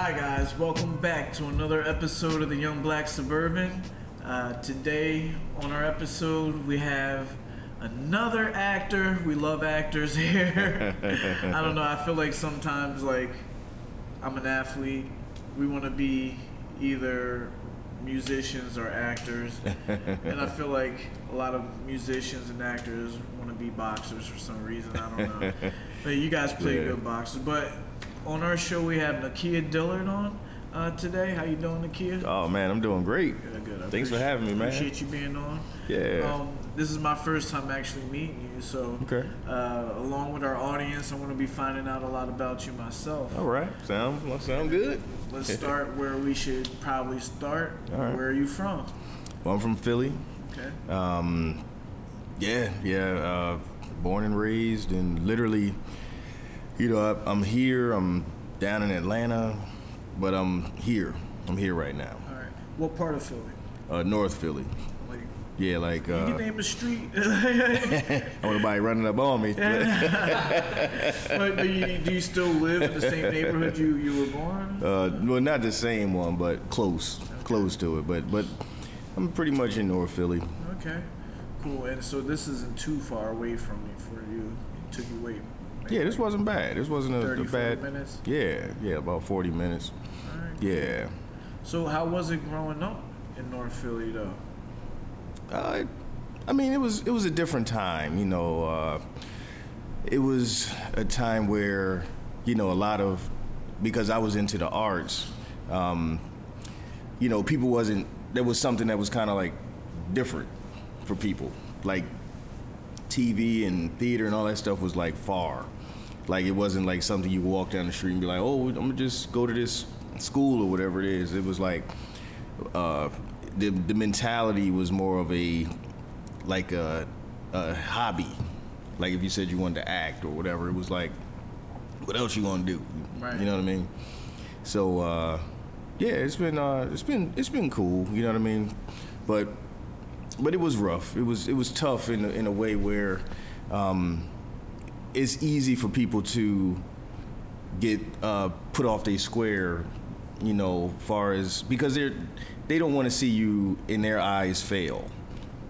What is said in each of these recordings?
Hi, guys. Welcome back to another episode of the Young Black Suburban. Uh, today, on our episode, we have another actor. We love actors here. I don't know. I feel like sometimes, like, I'm an athlete. We want to be either musicians or actors. and I feel like a lot of musicians and actors want to be boxers for some reason. I don't know. but you guys play Yeah. good boxers. But on our show, we have Nakia Dillard on uh, today. How you doing, Nakia? Oh man, I'm doing great. Good, good. I Thanks for having me, man. Appreciate you being on. Yeah. Um, this is my first time actually meeting you, so Okay. uh, along with our audience, I'm going to be finding out a lot about you myself. All right, sound sound good. Let's start where we should probably start. All right. Where are you from? Well, I'm from Philly. Okay. Um, yeah, yeah. Uh, born and raised, and literally, you know, I, I'm here. I'm down in Atlanta, but I'm here. I'm here right now. All right. What part of Philly? Uh, North Philly. Like, Yeah, like you can uh, name a street. I want nobody running up on me. but do you, do you still live in the same neighborhood you, you were born? Uh, well, not the same one, but close, close to it. But but I'm pretty much in North Philly. Okay. Cool. And so this isn't too far away from me for you. It took you wait. Maybe Yeah, this wasn't bad. This wasn't a, 30, a bad. minutes? Yeah, yeah, about forty minutes. Right. Yeah. So how was it growing up in North Philly though? Uh, I mean, it was it was a different time. You know, uh, it was a time where you know a lot of because I was into the arts. Um, you know, people wasn't. There was something that was kind of like different for people, like TV and theater and all that stuff was like far. Like it wasn't like something you walk down the street and be like, oh, I'm gonna just go to this school or whatever it is. It was like uh, the the mentality was more of a like a, a hobby. Like if you said you wanted to act or whatever, it was like, what else you gonna do? Right. You know what I mean? So uh, yeah, it's been uh, it's been it's been cool. You know what I mean? But but it was rough. It was it was tough in a, in a way where um, it's easy for people to get uh, put off their square. You know, far as because they're they don't want to see you in their eyes fail.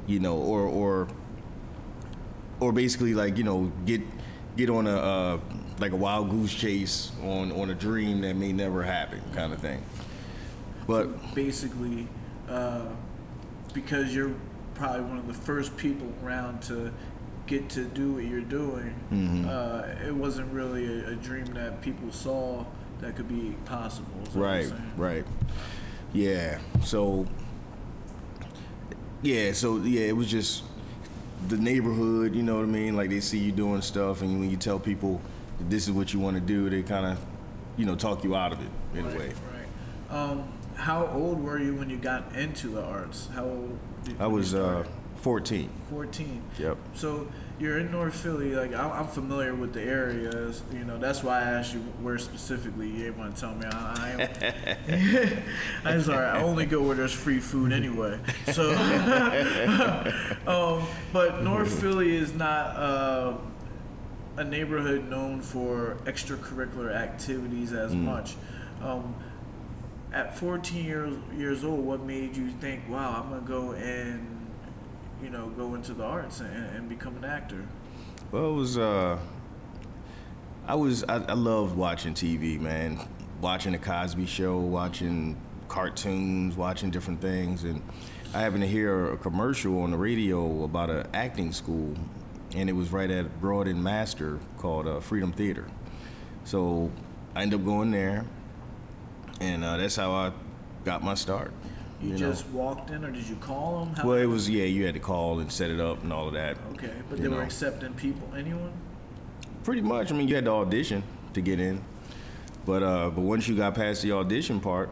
You know, or or or basically like you know get get on a uh, like a wild goose chase on on a dream that may never happen kind of thing. But Basically, uh, because you're probably one of the first people around to get to do what you're doing, Mm-hmm. uh, it wasn't really a, a dream that people saw that could be possible. is what I'm right, right, yeah. So yeah, so yeah, it was just the neighborhood. You know what I mean? Like they see you doing stuff, and when you tell people this is what you want to do, they kind of you know talk you out of it in a way. Right. right. Um, how old were you when you got into the arts? How old? I was uh, 14. 14. Yep. So you're in North Philly. Like I'm, I'm familiar with the areas. You know, that's why I asked you where specifically. You didn't want to tell me. I, I am. I'm sorry. I only go where there's free food anyway. So, um, but North Philly is not uh, a neighborhood known for extracurricular activities as much. Um, at 14 years years old, what made you think, "Wow, I'm gonna go and you know go into the arts and, and become an actor"? Well, it was. Uh, I was. I, I loved watching TV, man. Watching the Cosby Show, watching cartoons, watching different things, and I happened to hear a commercial on the radio about an acting school, and it was right at Broad and Master called uh, Freedom Theater. So I ended up going there, and uh, that's how I got my start. You, know? just walked in, or did you call them? How, Well, it was yeah. You had to call and set it up and all of that. okay, but you they were accepting people. Anyone? Pretty much. I mean, you had to audition to get in, but uh, but once you got past the audition part,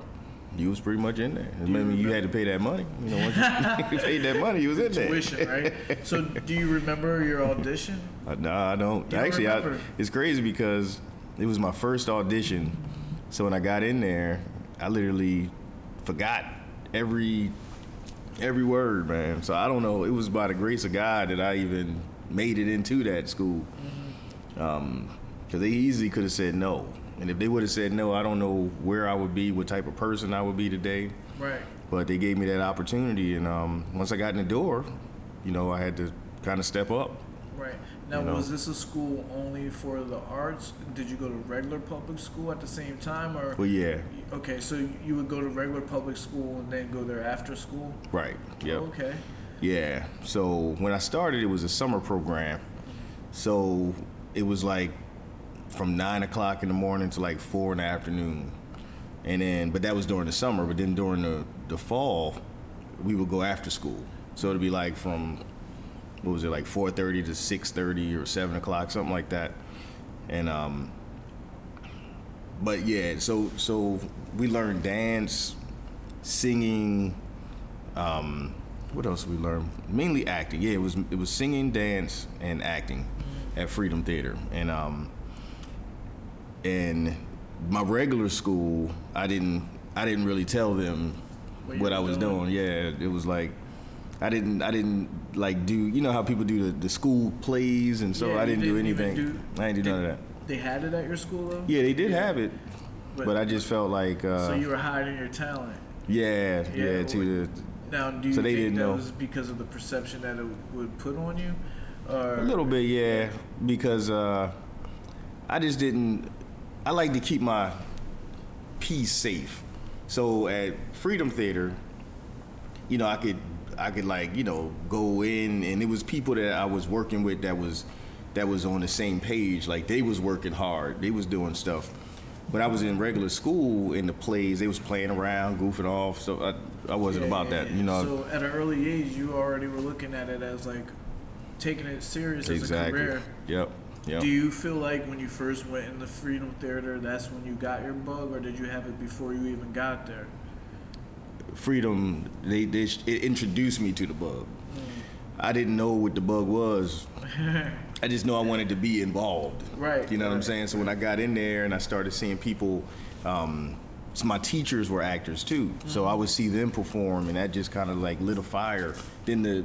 you was pretty much in there. I mean, you had to pay that money. You know, once you, you paid that money, you was in there. Tuition, right? so, do you remember your audition? Uh, nah, I don't. You don't Actually, I, it's crazy because it was my first audition. So when I got in there, I literally forgot every every word, man. So I don't know. It was by the grace of God that I even made it into that school. Mm-hmm. Um, because they easily could have said no. And if they would have said no, I don't know where I would be, what type of person I would be today. Right. But they gave me that opportunity, and um, once I got in the door, you know, I had to kind of step up. Right. Now, You know. was this a school only for the arts? Did you go to regular public school at the same time, or? Well, yeah, Okay, so you would go to regular public school and then go there after school. right, yep. Okay. Yeah. So when I started, it was a summer program. So it was like from nine o'clock in the morning to like four in the afternoon. And then, but that was during the summer. But then during the, the fall, we would go after school. So it'd be like from, what was it, like 4.30 to 6.30 or 7 o'clock, something like that. And, um, but yeah, so, so we learned dance, singing, um, what else we learned? Mainly acting. Yeah, it was it was singing, dance, and acting at Freedom Theater. And um and my regular school, I didn't I didn't really tell them What what, I was doing? doing. Yeah, it was like I didn't I didn't like do you know how people do the, the school plays and so Yeah, I didn't, do didn't even anything. do- I didn't do none of that. They had it at your school though. Yeah, they did have it, But- but, I just felt like uh, So you were hiding your talent. yeah, Yeah, yeah, to the Now, do you So they think didn't that know. was because of the perception that it would put on you, or A little bit, yeah, because uh, I just didn't. I like to keep my peace safe. So at Freedom Theater, you know, I could, I could like, you know, go in, and it was people that I was working with that was, that was on the same page. Like they was working hard, they was doing stuff. But I was in regular school in the plays. They was playing around, goofing off. So I, I wasn't Yeah, about yeah, that, you know. So at an early age, you already were looking at it as like taking it serious as a exactly. career. Yep. Yep. Do you feel like when you first went in the Freedom Theater, that's when you got your bug, or did you have it before you even got there? Freedom they, they it introduced me to the bug. I didn't know what the bug was. I just know i wanted to be involved. Right, you know what i'm saying? So when i got in there and i started seeing people um, so my teachers were actors too. So i would see them perform and that just kind of like lit a fire. Then the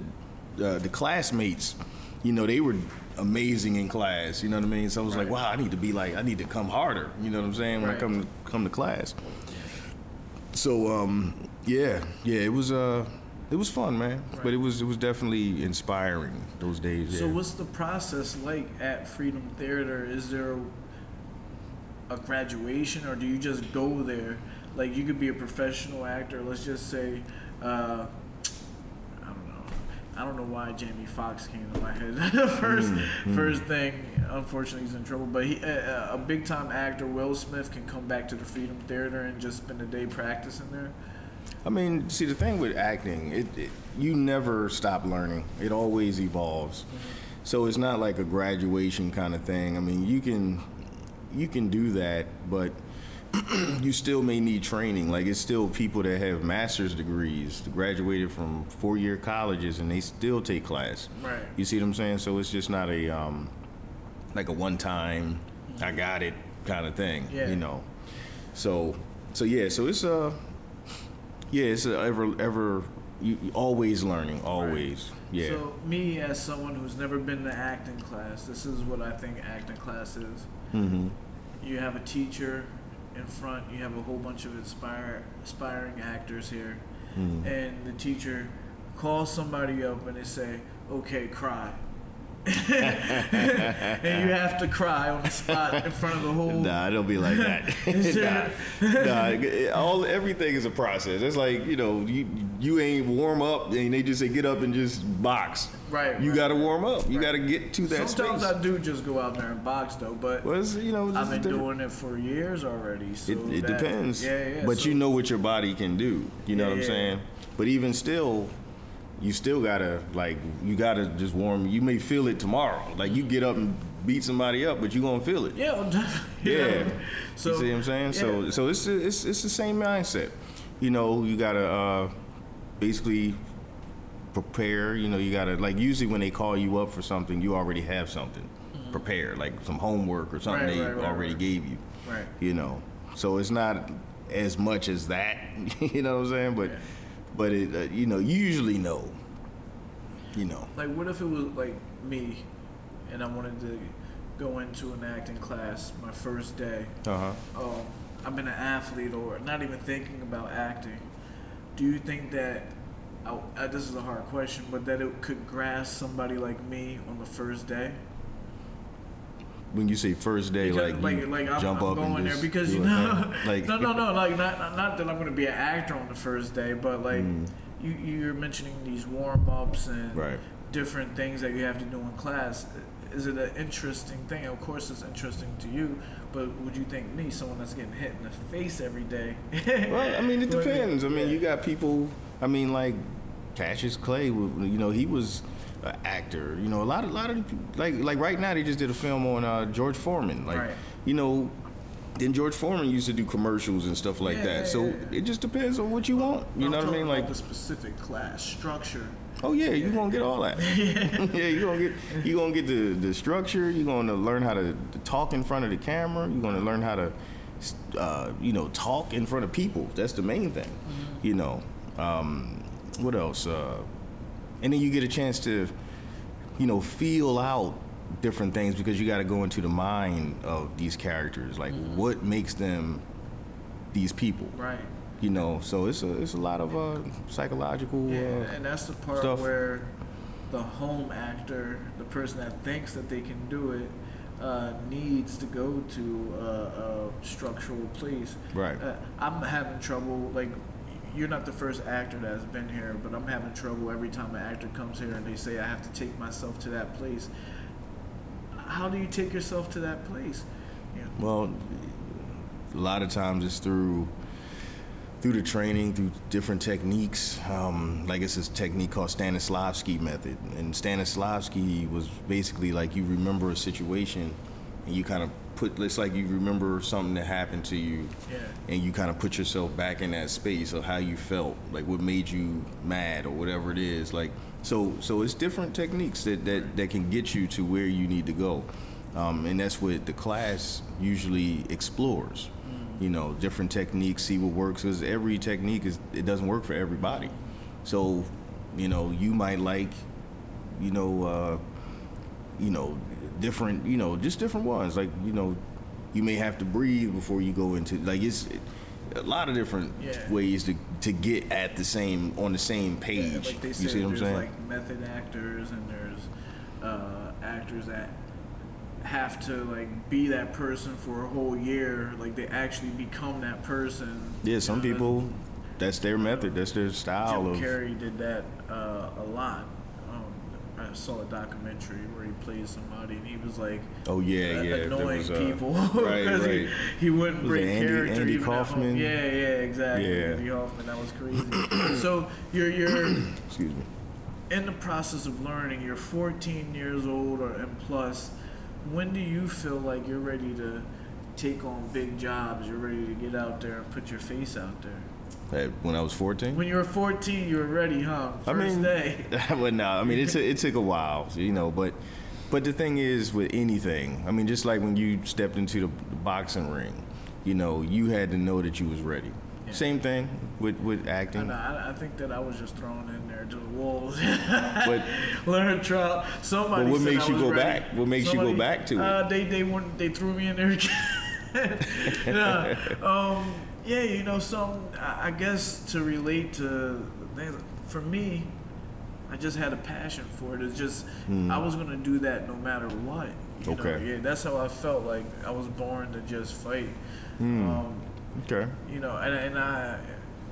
uh, the classmates you know they were amazing in class you know what i mean? So i was like wow i need to be like i need to come harder. You know what i'm saying? When Right. i come to come to class. So um, yeah, yeah, it was uh, it was fun, man. But it was it was definitely inspiring those days. So yeah. what's the process like at Freedom Theater? Is there a graduation, or do you just go there? Like you could be a professional actor. Let's just say, uh, I don't know. I don't know why Jamie Foxx came to my head. the 1st first thing, unfortunately, he's in trouble. But he, uh, a big time actor, Will Smith, can come back to the Freedom Theater and just spend a day practicing there. I mean, see, the thing with acting, it, it you never stop learning. It always evolves. So it's not like a graduation kind of thing. I mean, you can you can do that, but you still may need training. Like it's still people that have master's degrees, graduated from four-year colleges, and they still take class. Right. You see what I'm saying? So it's just not a um, like a one-time, I got it kind of thing. Yeah. You know. So so yeah. So it's a yeah. It's a ever ever you, you always learning. Always. Yeah. So me, as someone who's never been to acting class, this is what I think acting class is. mm-hmm. You have a teacher in front. You have a whole bunch of inspire, aspiring actors here, Mm-hmm. and the teacher calls somebody up and they say, "Okay, cry." and you have to cry on the spot in front of the whole. Nah, it'll be like that. nah, nah, all everything is a process. It's like you know, you you ain't warm up, and they just say get up and just box. Right, You right. got to warm up. You Right. got to get to that Sometimes space. I do just go out there and box though, but well, you know, I've been doing it for years already. So It, it that- depends. Yeah, yeah. But so- you know what your body can do. You know Yeah, what I'm yeah. saying? But even still, you still gotta like you gotta just warm. You may feel it tomorrow. Like you get up and beat somebody up, but you gonna feel it. Yeah, definitely. Yeah. So you see what I'm saying? So yeah. so it's it's it's the same mindset. You know, you gotta uh, basically prepare. You know, you gotta like usually when they call you up for something, you already have something prepared, like some homework or something Right, they right, right, already gave you. Right. You know, so it's not as much as that. you know what I'm saying? But Yeah. But it uh, you know you usually know. You know. Like, what if it was like me, and I wanted to go into an acting class my first day. Uh huh. Um, I've been an athlete or not even thinking about acting. Do you think that? I, I, this is a hard question, but that it could grasp somebody like me on the first day. When you say first day, Because, like, you like I'm, jump I'm up going and there because you know, like, no, no, no, like not, not not that I'm going to be an actor on the first day, but like Mm. you you're mentioning these warm ups and Right. different things that you have to do in class. Is it an interesting thing? Of course, it's interesting to you, but would you think me, someone that's getting hit in the face every day? Well, I mean, it depends. I mean, yeah. you got people. I mean, like Cassius Clay. You know, he was an actor. You know, a lot of, lot of like, like right now they just did a film on uh, George Foreman. Like, Right. you know, then George Foreman used to do commercials and stuff like Yeah, that. yeah, so yeah, it just depends on what you want. You I'm know what I mean? Like, the specific class structure. oh yeah, you're gonna get all that. yeah, you're gonna get you gonna get the the structure. You're gonna learn how to, to talk in front of the camera. You're gonna learn how to, uh, you know, talk in front of people. That's the main thing. You know, um, what else? Uh, and then you get a chance to, you know, feel out different things because you got to go into the mind of these characters. Like, what makes them these people? Right. You know, so it's a it's a lot of uh, psychological. Yeah, Uh, and that's the part stuff. where the home actor, the person that thinks that they can do it, uh, needs to go to a, a structural place. Right. Uh, I'm having trouble. Like, you're not the first actor that's been here, but I'm having trouble every time an actor comes here and they say I have to take myself to that place. How do you take yourself to that place? Know, Well, a lot of times it's through through the training, through different techniques. Um, like it's this technique called Stanislavski method, and Stanislavski was basically like you remember a situation, and you kind of put. It's like you remember something that happened to you, Yeah. and you kind of put yourself back in that space of how you felt, like what made you mad or whatever it is. Like so, so it's different techniques that that, that can get you to where you need to go, um, and that's what the class usually explores. You know, different techniques, see what works, because every technique is it doesn't work for everybody. So, you know, you might like, you know, uh, you know, different, you know, just different ones. Like, you know, you may have to breathe before you go into like it's a lot of different Yeah. ways to to get at the same on the same Yeah, page. like they you see what I'm there's saying? like method actors and there's uh, actors that have to like be that person for a whole year. Like they actually become that person. yeah, some know, people that's their method, that's their style Jim of Carrey did that uh, a lot. I saw a documentary where he played somebody and he was like Oh yeah, uh, yeah. annoying was, uh, people right, right. he, he wouldn't break Andy- character Andy even. Kaufman? Yeah, yeah, exactly. Yeah. Andy Kaufman, that was crazy. so you're you're Excuse me. in the process of learning, you're 14 years old or and plus. When do you feel like you're ready to take on big jobs? You're ready to get out there and put your face out there. Uh, When I was 14. When you were 14, you were ready, huh? First I mean, day. but no, I mean it took it took a while, you know. But but the thing is, with anything, I mean, just like when you stepped into the boxing ring, you know, you had to know that you was ready. Yeah. Same thing with with acting. I, I think that I was just thrown in there to the wolves. But Learn trial. Somebody. But what makes you go ready. back? What makes you go back to it? Uh, they they. They threw me in there again. no, um, yeah, you know, some. I guess to relate to things for me, I just had a passion for it. It's just I was gonna do that no matter what. you know? Hmm. Okay. Yeah, that's how I felt. Like I was born to just fight. Hmm. Um, okay. you know, and, and I,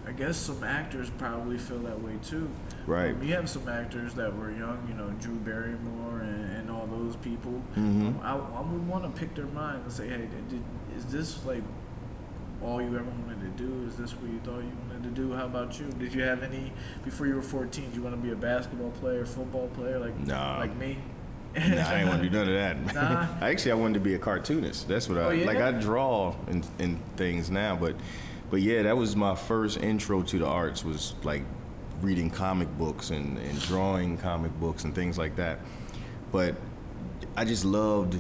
I guess some actors probably feel that way too. Right. Um, you have some actors that were young, you know, Drew Barrymore and, and all those people. Mhm. Um, I, I would want to pick their mind and say, hey, did, is this like all you ever wanted to do? Is this what you thought you wanted to do? How about you? Did you have any before you were 14? Did you want to be a basketball player, football player, like Nah. like me? Nah, I didn't want to do none of that. Nah. Actually, I wanted to be a cartoonist. That's what I Oh, yeah? like. I draw and, and things now, but but yeah, that was my first intro to the arts. Was like reading comic books and, and drawing comic books and things like that. But I just loved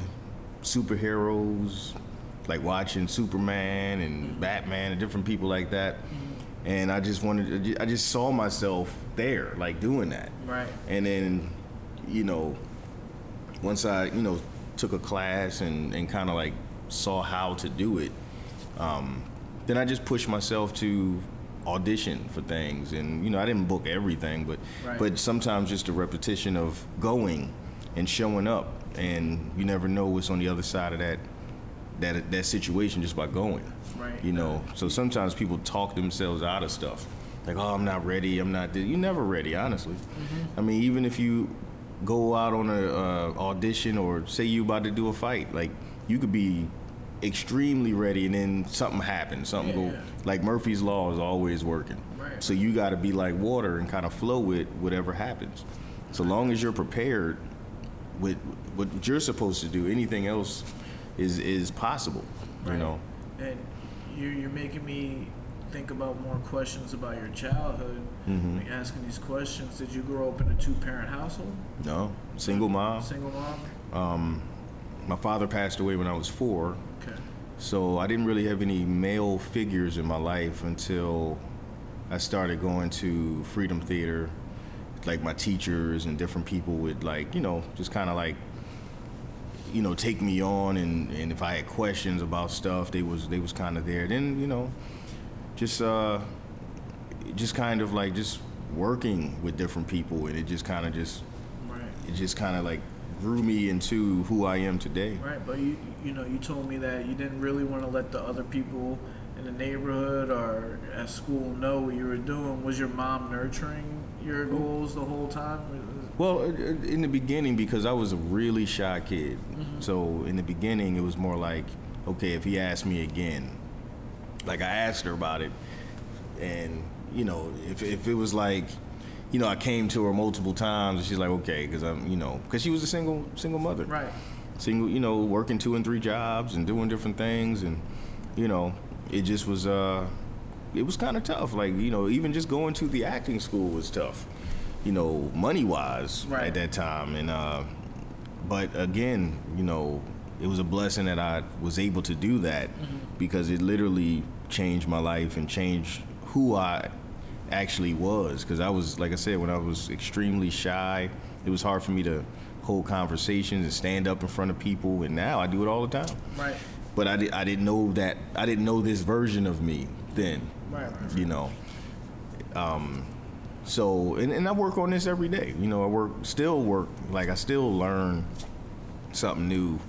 superheroes, like watching Superman and Batman and different people like that. And I just wanted, I just saw myself there, like doing that. Right. And then, you know, once I, you know, took a class and, and kind of like saw how to do it. Um, then I just pushed myself to audition for things, and you know I didn't book everything, but Right. but sometimes just a repetition of going and showing up, and you never know what's on the other side of that that that situation just by going. Right. You know, so sometimes people talk themselves out of stuff. Like, oh, I'm not ready. I'm not. This. You're never ready, honestly. I mean, even if you go out on a uh, audition or say you about to do a fight, like you could be extremely ready, and then something happens. Something Yeah, go like Murphy's law is always working. Right. So you got to be like water and kind of flow with whatever happens. So long as you're prepared with what you're supposed to do, anything else is is possible. You know. And you're, you're making me think about more questions about your childhood. Mm-hmm. Like asking these questions. Did you grow up in a two parent household? No, single mom. Single mom? Um, my father passed away when I was four, Okay. so I didn't really have any male figures in my life until I started going to Freedom Theater. Like my teachers and different people would like, you know, just kind of like, you know, take me on, and, and if I had questions about stuff, they was they was kind of there. Then you know, just uh, just kind of like just working with different people, and it just kind of just Right. it just kind of like grew me into who I am today. Right, but you you know you told me that you didn't really want to let the other people in the neighborhood or at school know what you were doing. Was your mom nurturing your goals the whole time? Well, uh, uh, in the beginning, because I was a really shy kid, so in the beginning it was more like, okay, if he asked me again, like I asked her about it, and you know, if if it was like, you know, I came to her multiple times, and she's like, okay, because I'm, you know, because she was a single single mother, Right. single, you know, working two and three jobs and doing different things, and you know, it just was, uh, it was kind of tough. Like, you know, even just going to the acting school was tough, you know, money wise Right. at that time, and uh, but again, you know, it was a blessing that I was able to do that because it literally changed my life and changed who I actually was. Because I was, like I said, when I was extremely shy, it was hard for me to hold conversations and stand up in front of people. And now I do it all the time. Right. But I, di- I didn't know that, I didn't know this version of me then, Right. right. you know. Um, so, and, and I work on this every day. You know, I work, still work, like I still learn something new.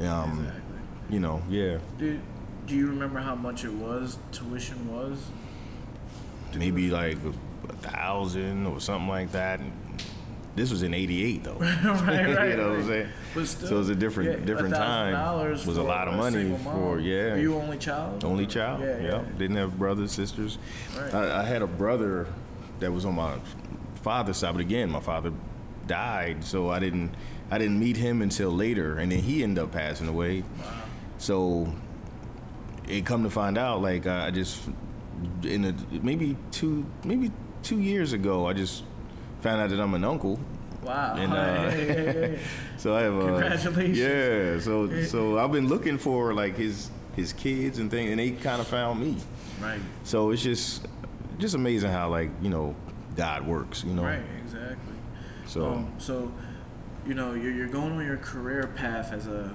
Um, Exactly. You know, yeah. Do, do you remember how much it was? Tuition was? maybe like a, a thousand or something like that. This was in '88 though. right. Right. you know what I'm right. saying? But still, so it was a different yeah, different time. $1,000 was a lot of a money for yeah. You only child? Only child. Yeah. Yeah. Didn't have brothers, sisters. Right. I, I had a brother that was on my father's side, but again, my father died, so I didn't I didn't meet him until later, and then he ended up passing away. So it come to find out, like I just in a maybe two maybe two years ago, I just found out that I'm an uncle. Wow. And, uh, Hey, hey, hey. So I have a Congratulations. Yeah. So so I've been looking for like his his kids and things, and they kind of found me. right. So it's just just amazing how like you know God works. You know. Right. Exactly. So Um, so, you know, you're, you're going on your career path as a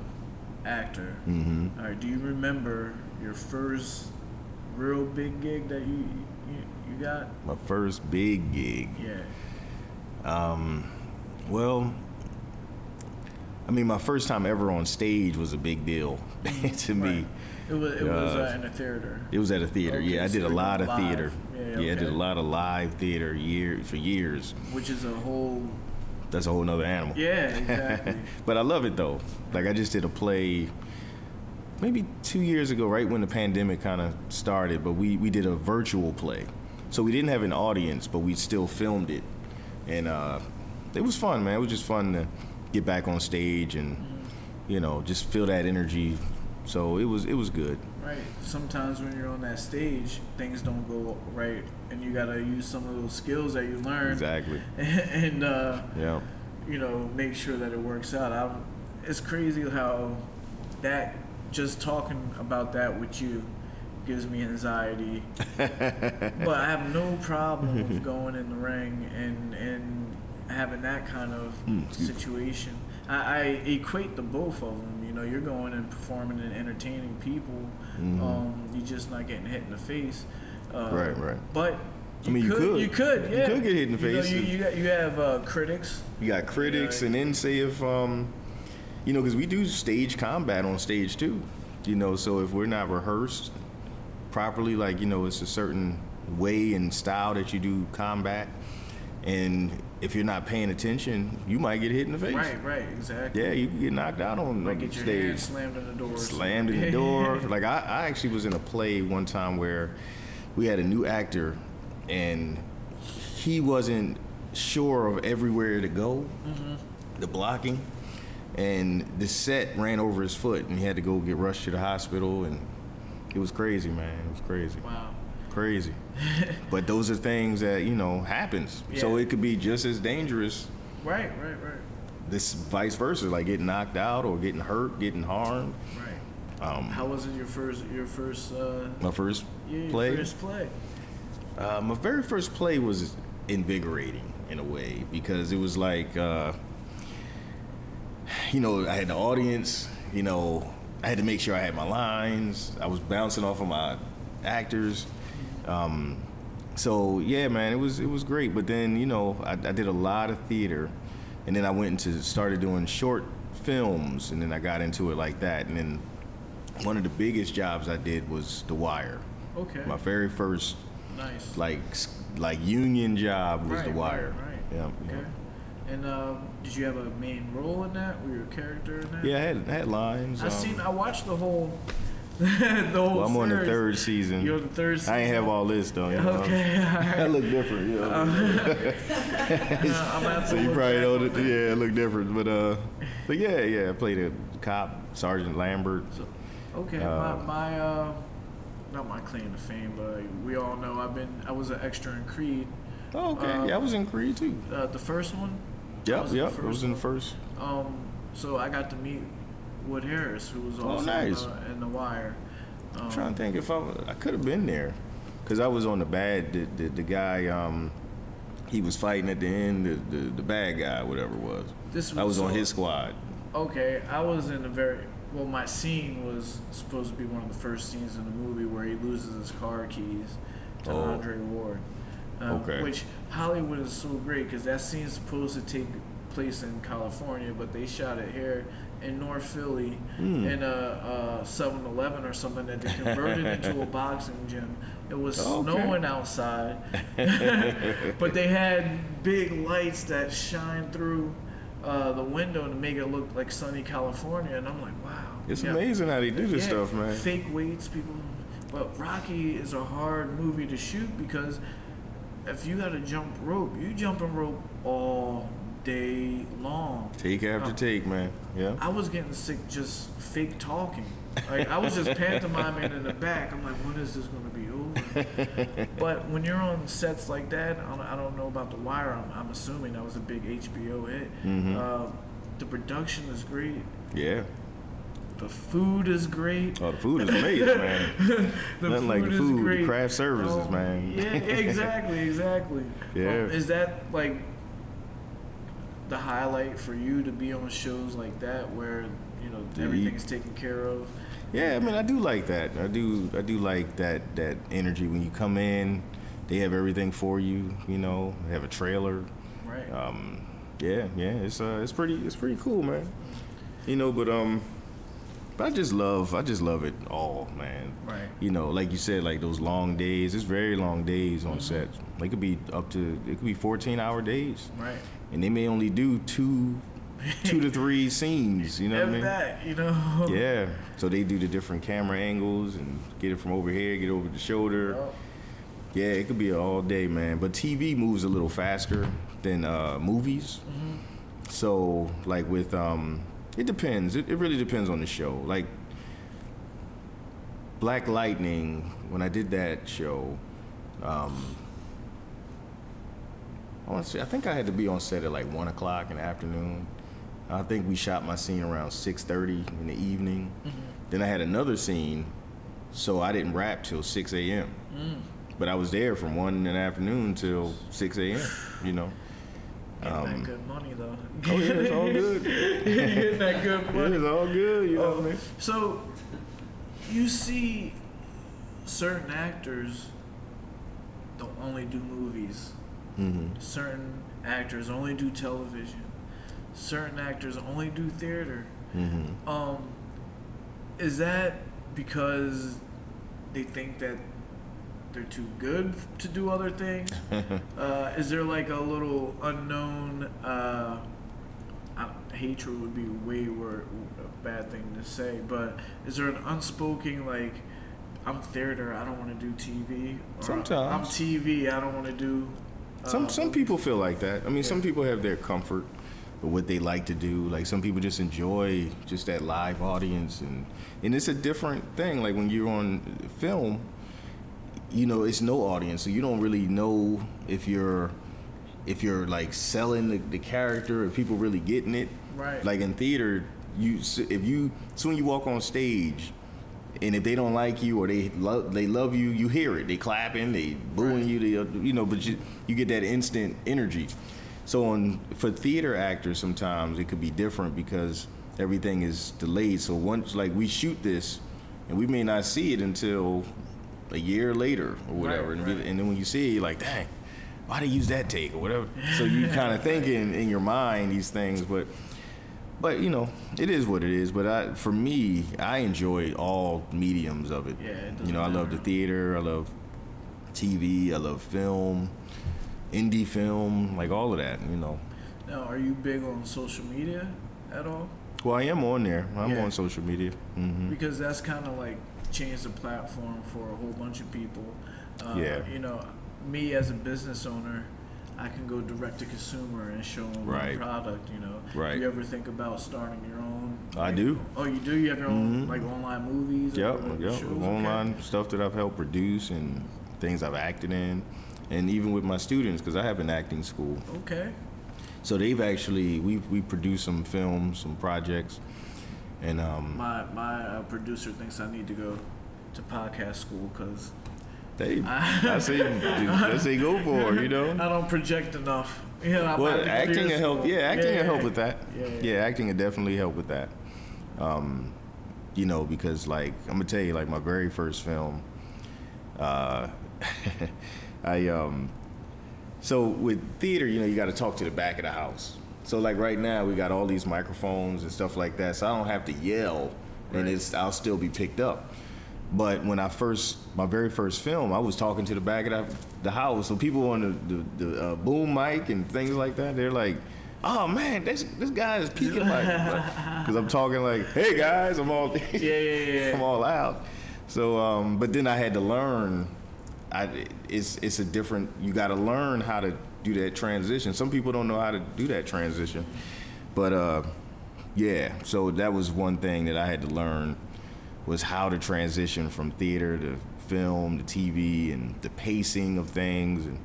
actor. hmm All right. Do you remember your first real big gig that you you, you got? my first big gig. Yeah. Um, Well, I mean, my first time ever on stage was a big deal to me. Right. It was it was Uh, uh, in a theater. It was at a theater. Okay, yeah, I so did a lot of live. theater. Yeah, I did a lot of live theater year for years. which is a whole That's a whole nother animal. yeah exactly but I love it though. Like I just did a play maybe two years ago, right when the pandemic kind of started. But we we did a virtual play, so we didn't have an audience, but we still filmed it, and uh, it was fun, man. It was just fun to get back on stage and you know just feel that energy. So it was it was good. Right sometimes when you're on that stage things don't go right and you gotta use some of those skills that you learned Exactly. and uh, Yeah. you know make sure that it works out I'm, it's crazy how that just talking about that with you gives me anxiety but I have no problem with going in the ring and and having that kind of me. situation. I, I equate the both of them. You know, you're going and performing and entertaining people. Mhm. Um, you're just not getting hit in the face. Uh, Right, right. But I mean, you could. You could. yeah. You could get hit in the You know, face. you, you, got- you have uh, critics. You got critics, Yeah. and then say if um, you know, because we do stage combat on stage too. You know, so if we're not rehearsed properly, like you know, it's a certain way and style that you do combat, and if you're not paying attention, you might get hit in the face. Right, right, exactly. Yeah, you can get knocked out on, Might on get your stage. hand slammed in the door. or slammed in the door. like I, I actually was in a play one time where we had a new actor and he wasn't sure of everywhere to go, mm-hmm. the blocking, and the set ran over his foot and he had to go get rushed to the hospital and it was crazy, man. It was crazy. Wow. Crazy. but those are things that, you know, happens. So it could be just as dangerous Right, right, right, this vice versa, like getting knocked out or getting hurt, getting harmed. right. Um, How was it your first your first uh, my first yeah, your play. first play? Uh, my very first play was invigorating in a way because it was like, uh, you know, I had the audience. You know, I had to make sure I had my lines. I was bouncing off of my actors. Um, so yeah, man, it was it was great. But then you know, I, I did a lot of theater, and then I went into started doing short films, and then I got into it like that. And then one of the biggest jobs I did was The Wire. Okay. My very first nice. like like union job was right, The Wire. Right, right. Yeah. Okay. And um, did you have a main role in that? Were you a character in that? Yeah, I had, I had lines. I um, seen. I watched the whole. well, I'm on the third season. You're the third season. I ain't have all this though. You know? Okay. all right. I look different. You know? Uh, so you probably know that. that. Yeah, I look different. But uh, but yeah, yeah. I played a cop, Sergeant Lambert. So, okay, Uh, my, my uh, not my claim to fame, but we all know I've been I was an extra in Creed, Oh, okay. Um, yeah, I was in Creed too. uh, the first one. Yep, was in the yep. I was in the first. Um, so I got to meet Wood Harris, who was Oh, also nice. in, the, in the Wire. Um, I'm trying to think if I I could have been there, cause I was on the bad the the, the guy um he was fighting at the end the, the the bad guy whatever it was. This was I was on his squad. Okay, I was in a very well. My scene was supposed to be one of the first scenes in the movie where he loses his car keys to Oh. Andre Ward. Um, Okay. Which Hollywood is so great because that scene's supposed to take place in California, but they shot it here in North Philly Hmm. in a, a 7-Eleven or something that they converted into a boxing gym. It was Okay. snowing outside, but they had big lights that shine through uh, the window to make it look like sunny California, and I'm like, wow. It's Yeah. amazing how they do this Yeah, stuff, man. Fake weights, people. But Rocky is a hard movie to shoot because if you got to jump rope, you jumping rope all day long. Take after Uh, take, man. Yeah. I was getting sick just fake talking. Like I was just pantomiming in the back. I'm like, when is this going to be over? but when you're on sets like that, I don't, I don't know about The Wire. I'm, I'm assuming that was a big HBO hit. Mhm. Uh, the production is great. Yeah. The food is great. Oh, the food is amazing, man. The Nothing like the is food, the great. craft services, Um, man. Yeah, exactly, exactly. Yeah. Um, is that like the highlight for you to be on shows like that where you know everything's taken care of? Yeah, I mean, I do like that. I do, I do like that that energy when you come in. They have everything for you. You know, they have a trailer. Right. Um, yeah, yeah, it's uh, it's pretty, it's pretty cool, man. You know, but um, but I just love, I just love it all, man. Right. You know, like you said, like those long days. It's very long days Mm-hmm. on set. Like it could be up to, it could be 14 hour days, right. And they may only do two, two to three scenes. You know what I mean? that, you know. Yeah. So they do the different camera angles and get it from over here, get over the shoulder. Oh, Yeah, it could be all day, man. But TV moves a little faster than uh, movies. So, like with, um, it depends. It, it really depends on the show. Like Black Lightning, when I did that show, um, I want to say I think I had to be on set at like one o'clock in the afternoon. I think we shot my scene around six thirty in the evening. Then I had another scene, so I didn't wrap till six a.m. But I was there from one in the afternoon till six a.m. You know. Getting Um, that good money though. Oh yeah, it's all good. Getting that good money. it's all good. You know Oh, what I mean? So, you see certain actors don't only do movies. Mm-hmm. Certain actors only do television. Certain actors only do theater. Mm-hmm. Um, is that because they think that they're too good to do other things? uh, is there like a little unknown uh, hatred would be way wor- a bad thing to say, but is there an unspoken like I'm theater, I don't want to do TV. Or, Sometimes. I'm TV, I don't want to do. Some um, some people feel like that. I mean, some people have their comfort with what they like to do. Like some people just enjoy just that live audience, and and it's a different thing. Like when you're on film, you know, it's no audience, so you don't really know if you're if you're like selling the, the character, if people really getting it. Right. Like in theater, you if you soon you walk on stage. And if they don't like you or they love they love you, you hear it. They clapping, they booing Right. you, they you know, but you, you get that instant energy. So on for theater actors, sometimes it could be different because everything is delayed. So once like we shoot this, and we may not see it until a year later or whatever, Right, and, right. and then when you see it, you're like, dang, why they use that take or whatever. So you kind of thinking in your mind these things, but but you know it is what it is. But I, for me, I enjoy all mediums of it. Yeah, it you know, I love the theater, I love TV, I love film, indie film, like all of that. You know. Now, are you big on social media at all? Well, I am on there. I'm Yeah. on social media. Mm-hmm. because that's kind of like changed the platform for a whole bunch of people. Uh, Yeah. You know, me as a business owner, I can go direct to consumer and show them Right. my product. You know, Right. You ever think about starting your own? I like- do. Oh, you do. You have your own Mhm. like online movies. Yep, or yep. shows? Okay. Online stuff that I've helped produce and things I've acted in, and even with my students because I have an acting school. Okay. So they've actually we we produced some films, some projects, and um, My my uh, producer thinks I need to go to podcast school because they I say I say go for it, you know. I don't project enough. Yeah, I'm Well, acting will help. Yeah, acting will help with that. Yeah, yeah. Yeah, acting will definitely help with that. Um, you know, because like I'm gonna tell you, like my very first film, uh, I um, so with theater, you know, you got to talk to the back of the house. So like right now, we got all these microphones and stuff like that, so I don't have to yell, and it's I'll still be picked up. But when I first, my very first film, I was talking to the back of the, the house. So people on the, the, the uh, boom mic and things like that, they're like, "Oh man, this this guy is peaking like," because I'm talking like, "Hey guys, I'm all, Yeah, yeah, yeah. I'm all out." So, um, but then I had to learn. I, it's it's a different. You got to learn how to do that transition. Some people don't know how to do that transition, but uh, yeah. So that was one thing that I had to learn was how to transition from theater to film to TV and the pacing of things and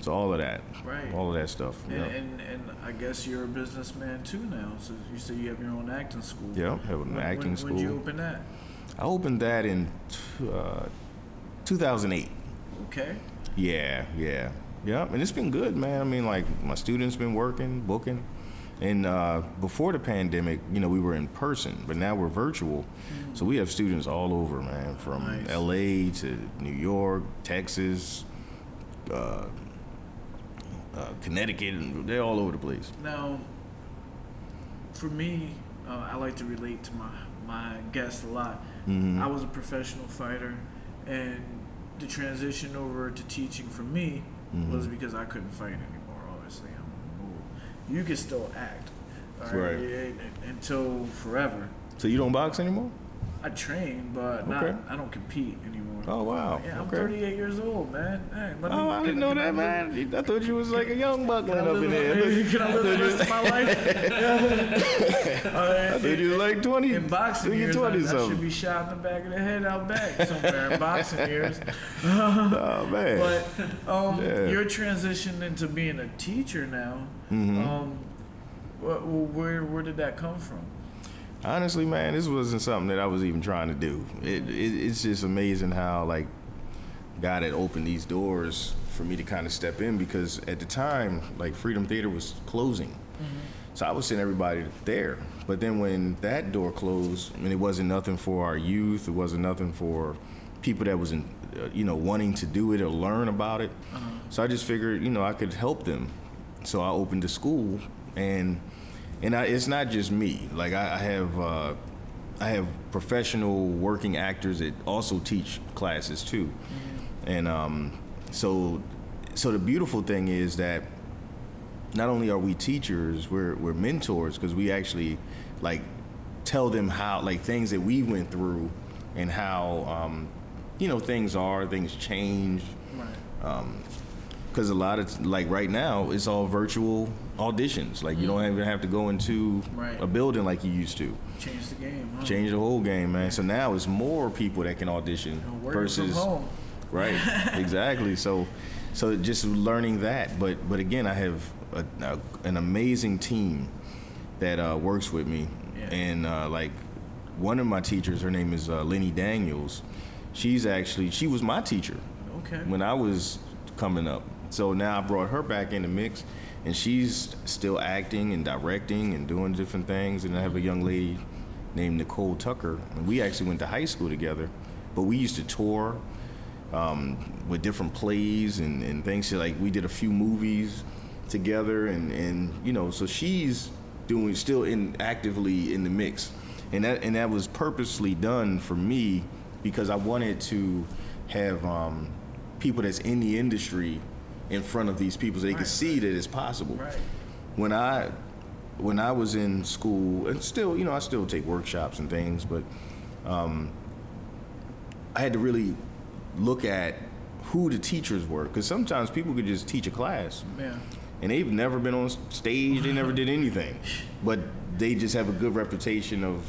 so all of that, Right. all of that stuff. And, Yeah, and and I guess you're a businessman too now. So you say you have your own acting school. yeah. Have an When, acting when, school. When did you open that? I opened that in t- uh, 2008. Okay. Yeah, yeah, yeah. And it's been good, man. I mean, like my students been working, booking, and uh, before the pandemic, you know, we were in person, but now we're virtual. So we have students all over, man, from Nice. L.A. to New York, Texas, uh, uh, Connecticut, and they're all over the place. Now, for me, uh, I like to relate to my my guests a lot. Mhm. I was a professional fighter, and the transition over to teaching for me Mhm. was because I couldn't fight anymore. Obviously, I'm old. You can still act, Right. Yeah, until forever. So you don't box anymore? I train, but not. I don't compete anymore. Oh wow. Yeah, I'm okay. 38 years old, man. Hey, let me- Oh, I didn't know I that, live- man. I thought you was like a young Can buckling up in there. can I live the rest of my life? Uh, I thought you was like 20. in boxing years, I, 20 I should be shot in the back of the head out back somewhere in boxing years. Oh man. But um, Yeah. your transition into being a teacher now, Mm-hmm. um, wh- where where did that come from? Honestly, man, this wasn't something that I was even trying to do. It, it it's just amazing how like God had opened these doors for me to kind of step in because at the time, like Freedom Theater was closing. So I was sending everybody there. But then when that door closed, I mean, it wasn't nothing for our youth. It wasn't nothing for people that was, in, uh, you know, wanting to do it or learn about it. So I just figured, you know, I could help them. So I opened the school, and and I, it's not just me. Like I, I have. Uh, I have professional working actors that also teach classes too, and um, so so the beautiful thing is that not only are we teachers, we're we're mentors because we actually like tell them how like things that we went through and how um, you know things are, things change. Right. Because a lot of like right now, it's all virtual auditions. Like you don't even have to go into Right. a building like you used to. Change the game. Huh? Change the whole game, man. So now it's more people that can audition versus right exactly so so just learning that but but again i have a, a, an amazing team that uh, works with me Yeah. and uh, like one of my teachers her name is uh, lenny daniels she's actually she was my teacher Okay. when i was coming up so now i brought her back in the mix and she's still acting and directing and doing different things. And i have a young lady named nicole tucker. And we actually went to high school together but we used to tour um, with different plays and, and things. Like we did a few movies together, and, and you know, so she's doing still in actively in the mix, and that and that was purposely done for me because I wanted to have um, people that's in the industry in front of these people so they Right, can see that it's possible. Right. When I when I was in school, and still, you know, I still take workshops and things, but um, I had to really look at who the teachers were because sometimes people could just teach a class Yeah. and they've never been on stage, they never did anything, but they just have a good reputation of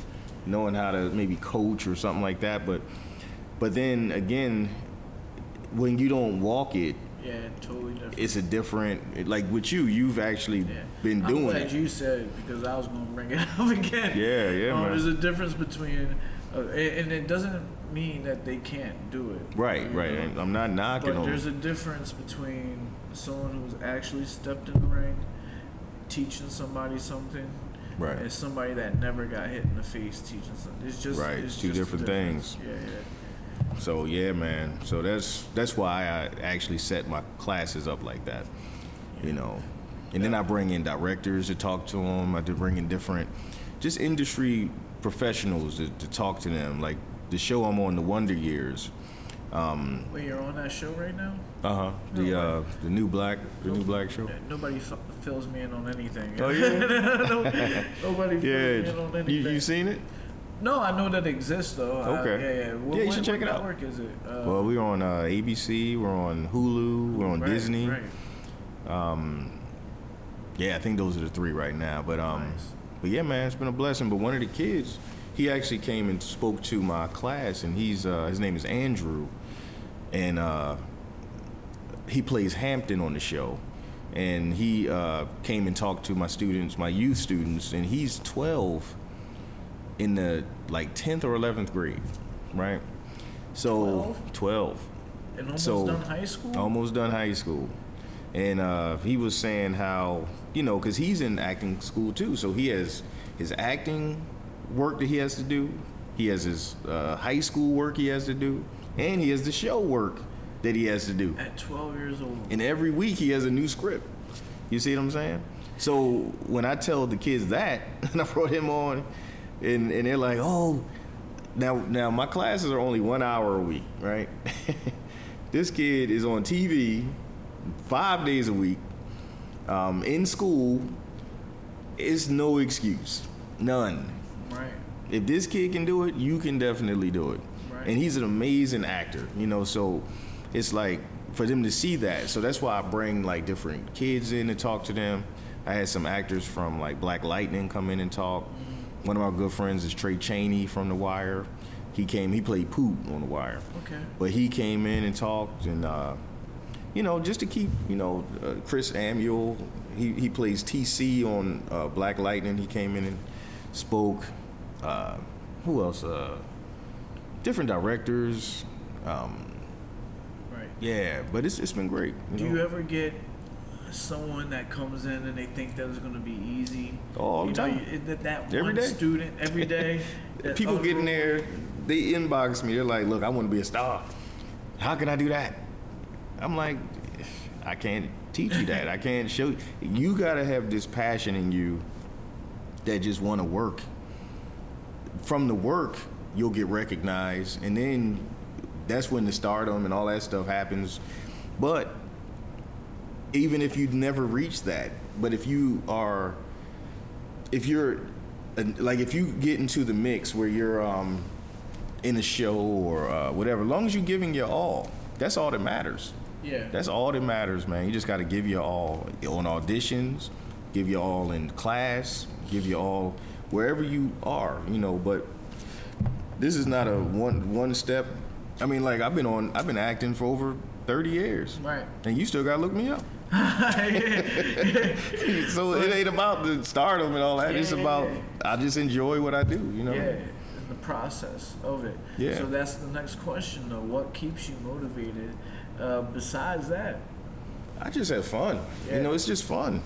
knowing how to maybe coach or something like that. But but then again, when you don't walk it, Yeah. Totally different. it's a different. Like with you, you've actually Yeah. been I'm doing glad it. you said because I was going to bring it up again. Yeah, yeah, Um, man. There's a difference between, uh, and it doesn't mean that they can't do it. Right, right. know? I'm not knocking But them. there's a difference between someone who's actually stepped in the ring, teaching somebody something, Right. and somebody that never got hit in the face teaching something. It's just Right, It's two different things. Yeah, yeah. So yeah, man. So that's that's why I actually set my classes up like that, you know. And then I bring in directors to talk to them. I do bring in different, just industry professionals to, to talk to them. Like the show I'm on, The Wonder Years. Wait, you're on that show right now? Uh huh. The No uh the new black the new black show. Nobody f- fills me in on anything. Oh yeah. No- nobody fills me in on Yeah. anything. You you seen it? No, I know that exists though. I- Okay. yeah, yeah. What, Yeah, you should check it out. network is it? Uh, Well, we're on uh, ABC. We're on Hulu. We're on right, Disney. Right. Yeah, I think those are the three right now. But um, Nice. but yeah, man, it's been a blessing. But one of the kids, he actually came and spoke to my class, and he's uh, his name is Andrew, and uh, he plays Hampton on the show, and he uh, came and talked to my students, my youth students, and he's 12 in the like 10th or 11th grade, right? So 12 And almost so done high school. almost done high school and uh, he was saying how you know because he's in acting school too so he has his acting work that he has to do he has his uh, high school work he has to do and he has the show work that he has to do At 12 years old. and every week he has a new script you see what i'm saying so when i tell the kids that and i brought him on and, and they're like oh now now my classes are only one hour a week right this kid is on tv five days a week um, in school it's no excuse none Right. if this kid can do it, you can definitely do it. Right. And he's an amazing actor, you know, so it's like for them to see that. So that's why I bring like different kids in to talk to them. I had some actors from like Black Lightning come in and talk. One of my good friends is Tray Chaney from The Wire. He came, he played Poot on The Wire. Okay. But he came in and talked, and uh, you know, just to keep, you know, uh, Chris Amuel, he, he plays TC on uh, Black Lightning. He came in and spoke. Uh, who else? Uh, different directors. Um, Right. Yeah, but it's it's been great. Do you ever get someone that comes in and they think that it's going to be easy? Oh, the you know, you- that, that Every one day. student every day. People get in there, they inbox me. They're like, "Look, I want to be a star. How can I do that?" I'm like, "I can't teach you that. I can't show you. You gotta have this passion in you that just want to work. From the work, you'll get recognized, and then that's when the stardom and all that stuff happens. But even if you never reach that, but if you are if you're like if you get into the mix where you're um in a show or uh, whatever, as long as you're giving your all, that's all that matters. Yeah. That's all that matters, man. You just got to give your all on auditions, give your all in class, give your all wherever you are, you know. But this is not a one one step. I mean, like I've been on, I've been acting for over thirty years, Right. and you still got to look me up. so it ain't about the stardom and all that. it's Yeah, yeah, about yeah. I just enjoy what I do. You know. Yeah, the process of it. Yeah. So that's the next question, though. What keeps you motivated? Uh, besides that, I just have fun. Yeah. You know, it's just fun.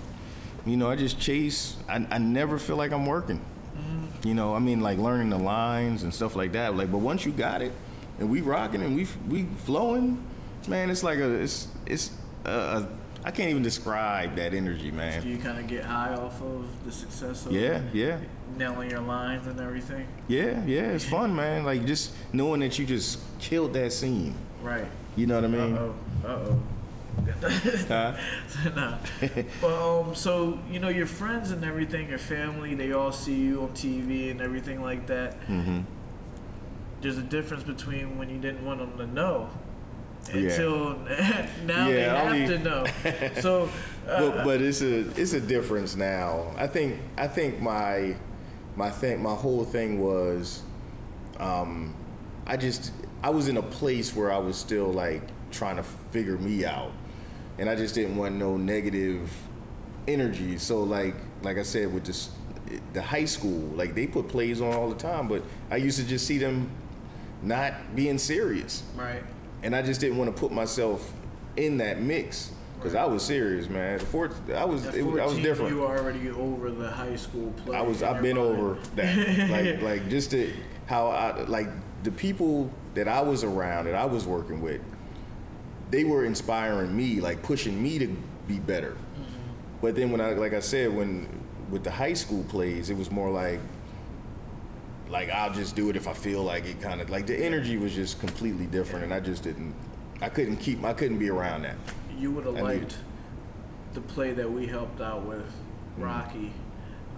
You know, I just chase. I, I never feel like I'm working. Mm-hmm. You know, I mean, like learning the lines and stuff like that. Like, but once you got it, and we rocking and we we flowing, man, it's like a it's it's a, a I can't even describe that energy, man. do you kind of get high off of the success of Yeah, yeah, nailing your lines and everything? yeah, yeah. It's fun, man. Like just knowing that you just killed that scene. Right. You know what I mean? Uh oh. Uh oh. Huh? nah. But um, so you know your friends and everything, your family, they all see you on TV and everything like that. Mm-hmm. There's a difference between when you didn't want them to know Yeah. until now they Yeah, I have mean- to know. So, uh, but but it's a it's a difference now. I think I think my my thing my whole thing was um I just I was in a place where I was still like trying to figure me out. And I just didn't want no negative energy. So like like I said with this the high school, like they put plays on all the time, but I used to just see them not being serious right. And I just didn't want to put myself in that mix because I was serious, man. The fourth, I was, At it, was- I was different. You were already over the high school play. I was, I've been mind. over that. like, like just the how I like the people that I was around that I was working with. They were inspiring me, like pushing me to be better. Mm-hmm. But then when I, like I said, when with the high school plays, it was more like, like I'll just do it if I feel like it. Kind of like the energy was just completely different, and I just didn't. I couldn't keep. I couldn't be around that. You would have liked the play that we helped out with, Mm. Rocky,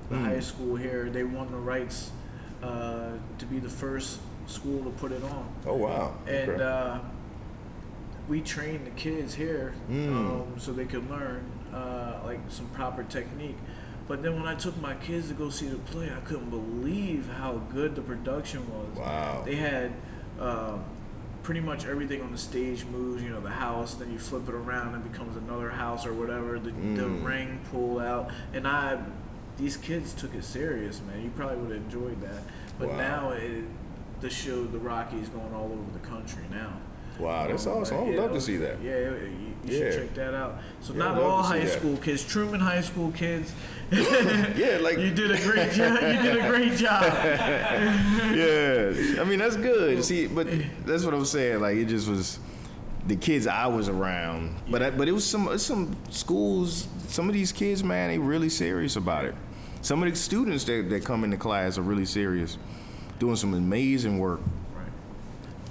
the Mm. high school here. They won the rights uh, to be the first school to put it on, Oh wow! and Okay. uh, we trained the kids here Mm. um, so they could learn uh, like some proper technique. But then when I took my kids to go see the play, I couldn't believe how good the production was. Wow. They had uh, pretty much everything on the stage moves. You know, the house, then you flip it around and it becomes another house or whatever. The, the Mm. ring pull out, and I, these kids took it serious, man. You probably would have enjoyed that. But Wow. now it, the show, the Rockies, going all over the country now. Wow, that's Um, awesome. I would yeah, love to see that. Yeah, you, you should check that out. So Yeah, not all high that. school kids, Truman High School kids. Yeah, like You did a great job. You did a great job. yeah. I mean, that's good. See, but that's what I'm saying. Like, it just was the kids I was around. But I, but it was some some schools. Some of these kids, man, they really serious about it. Some of the students that, that come into class are really serious, doing some amazing work.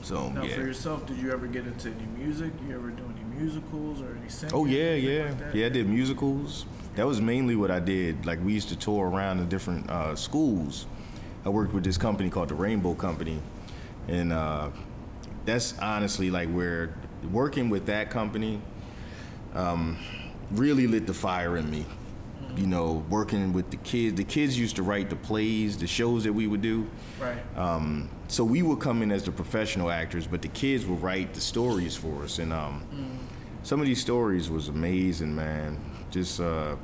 So Now, for yourself, did you ever get into any music? You ever do any musicals or any singing? Oh yeah, yeah, like yeah. I did musicals. That was mainly what I did. Like we used to tour around the different uh, schools. I worked with this company called the Rainbow Company, and uh, that's honestly like where working with that company um, really lit the fire in me. You know, working with the kids. The kids used to write the plays, the shows that we would do. Right. Um, so we would come in as the professional actors, but the kids would write the stories for us. And um, some of these stories was amazing, man. Just uh,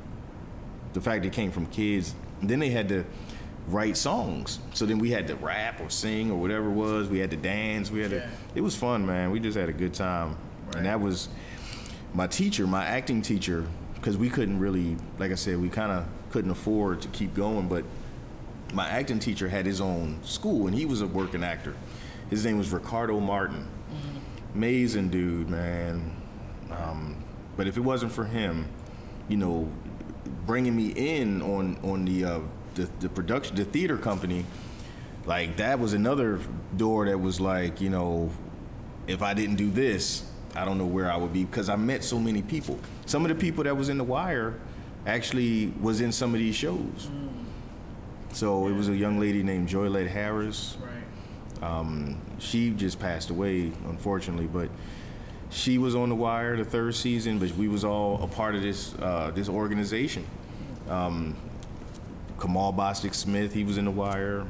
the fact it came from kids. And then they had to write songs. So then we had to rap or sing or whatever it was. We had to dance. We had Yeah. to. It was fun, man. We just had a good time. Right. and that was my teacher, my acting teacher, because we couldn't really, like I said, we kind of couldn't afford to keep going. But my acting teacher had his own school, and he was a working actor. His name was Ricardo Martin. Amazing dude, man. Um, but if it wasn't for him, you know, bringing me in on on the uh, the, the production, the theater company, like that was another door that was like, you know, if I didn't do this, I don't know where I would be because I met so many people. Some of the people that was in the wire actually was in some of these shows. So it was a young lady named Joilet Harris. Right. Um, she just passed away, unfortunately, but she was on the wire the third season. But we was all a part of this uh, this organization. Um, Kamal Bostic Smith, he was in the wire.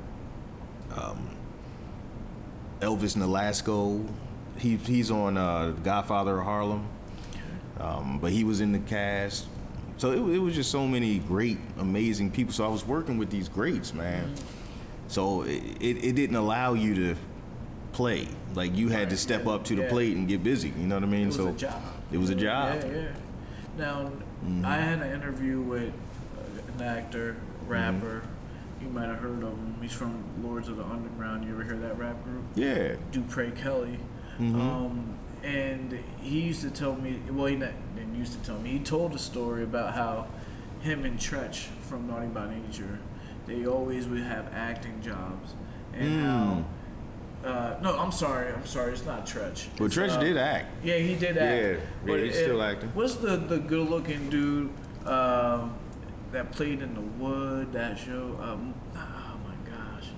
Um, Elvis Nolasco, he he's on uh, Godfather of Harlem, um, but he was in the cast. So it, it was just so many great, amazing people. So I was working with these greats, man. So it, it, it didn't allow you to play. Like you had to step up to the yeah. plate and get busy. You know what I mean? It was so a job. It was a job. Yeah, yeah. Now, Mm-hmm. I had an interview with an actor, Mm-hmm. rapper. You might have heard of him. He's from Lords of the Underground. You ever hear that rap group? Yeah. Dupre Kelly. Mm-hmm. Um, and he used to tell me, well, he didn't used to tell me, he told a story about how him and Treach from Naughty by Nature, they always would have acting jobs. And Mm. how, uh, no, I'm sorry, I'm sorry, it's not Treach. Well, It's, Treach uh, did act. Yeah, he did act. Yeah, yeah, he's still acting. What's the, the good looking dude um, that played in The Wood, that show? Um, oh my gosh.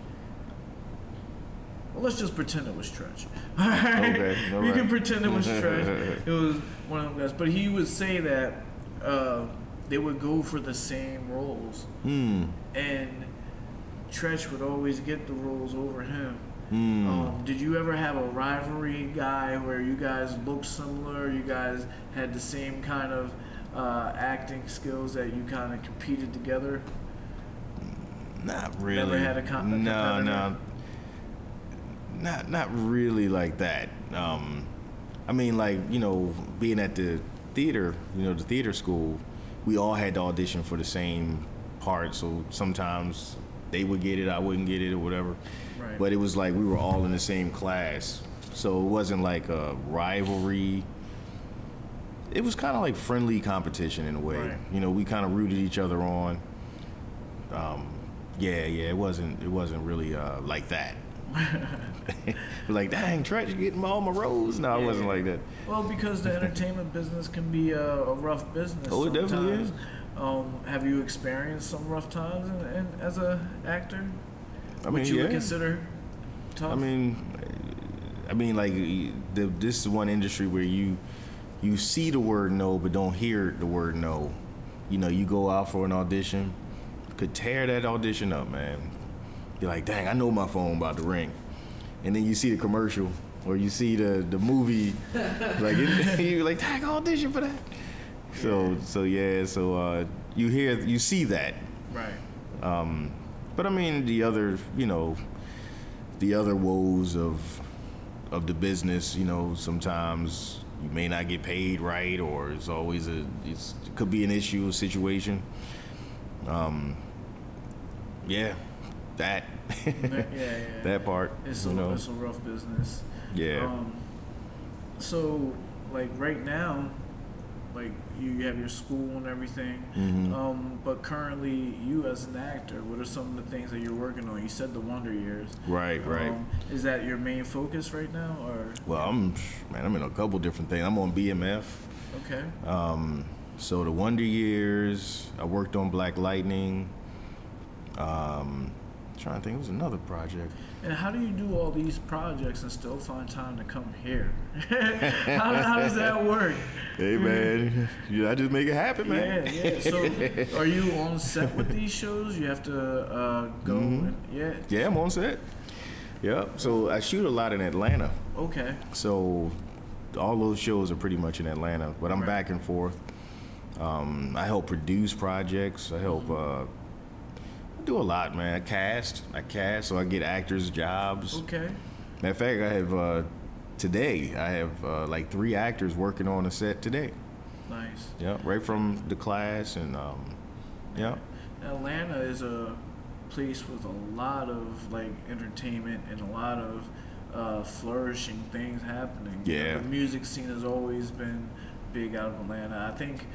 Well, let's just pretend it was Treach. Okay, we alright. can pretend it was Treach. It was one of them guys. But he would say that uh, they would go for the same roles. Hmm. And Treach would always get the roles over him. Hmm. Um, did you ever have a rivalry guy where you guys looked similar? You guys had the same kind of uh, acting skills that you kind of competed together? Not really. Never had a com- no, no. Not not really like that. Um, I mean, like you know, being at the theater, you know, the theater school, we all had to audition for the same part. So sometimes they would get it, I wouldn't get it, or whatever. Right. But it was like we were all in the same class, so it wasn't like a rivalry. It was kind of like friendly competition in a way. Right. You know, we kind of rooted each other on. Um, yeah, yeah, it wasn't. It wasn't really uh, like that. like, dang, Treach, you getting all my roles? No, it wasn't like that. Well, because the entertainment business can be a, a rough business. Oh, it definitely sometimes. is. Um, have you experienced some rough times in, in, as a actor? I Which mean, you yeah. would consider tough? I mean, I mean, like, the, this is one industry where you you see the word no, but don't hear the word no. You know, you go out for an audition, could tear that audition up, man. You're like, dang, I know my phone about to ring, and then you see the commercial or you see the the movie, like it, you're like, dang, I audition for that. So so yeah, so uh, you hear you see that, right. um, but I mean the other, you know, the other woes of of the business. You know, sometimes you may not get paid right, or it's always a it's, it could be an issue, a situation. Um, yeah, that yeah, yeah, yeah. that part. It's a, know, it's a rough business. yeah. Um, so, like right now, like you have your school and everything. Mhm. Um, but currently, you as an actor, what are some of the things that you're working on? You said the Wonder Years. right, right. Um, is that your main focus right now, or well, I'm man. I'm in a couple different things. I'm on BMF. okay? Um, so the Wonder Years, I worked on Black Lightning. Um, trying to think, it was another project. And how do you do all these projects and still find time to come here? how, how does that work? Hey man, yeah, I just make it happen, man. Yeah, yeah. So, are you on set with these shows? You have to uh, go. Mm-hmm. And, yeah. yeah, I'm on set. Yep. So I shoot a lot in Atlanta. Okay. So all those shows are pretty much in Atlanta, but I'm Right. back and forth. Um, I help produce projects. I help. Uh, I do a lot, man. I cast. I cast, so I get actors jobs. Okay. Matter of fact, I have uh, today. I have uh, like three actors working on a set today. Nice. Yeah, right from the class and um, yeah. Atlanta is a place with a lot of like entertainment and a lot of uh, flourishing things happening. You know, Yeah. the music scene has always been big out of Atlanta. I think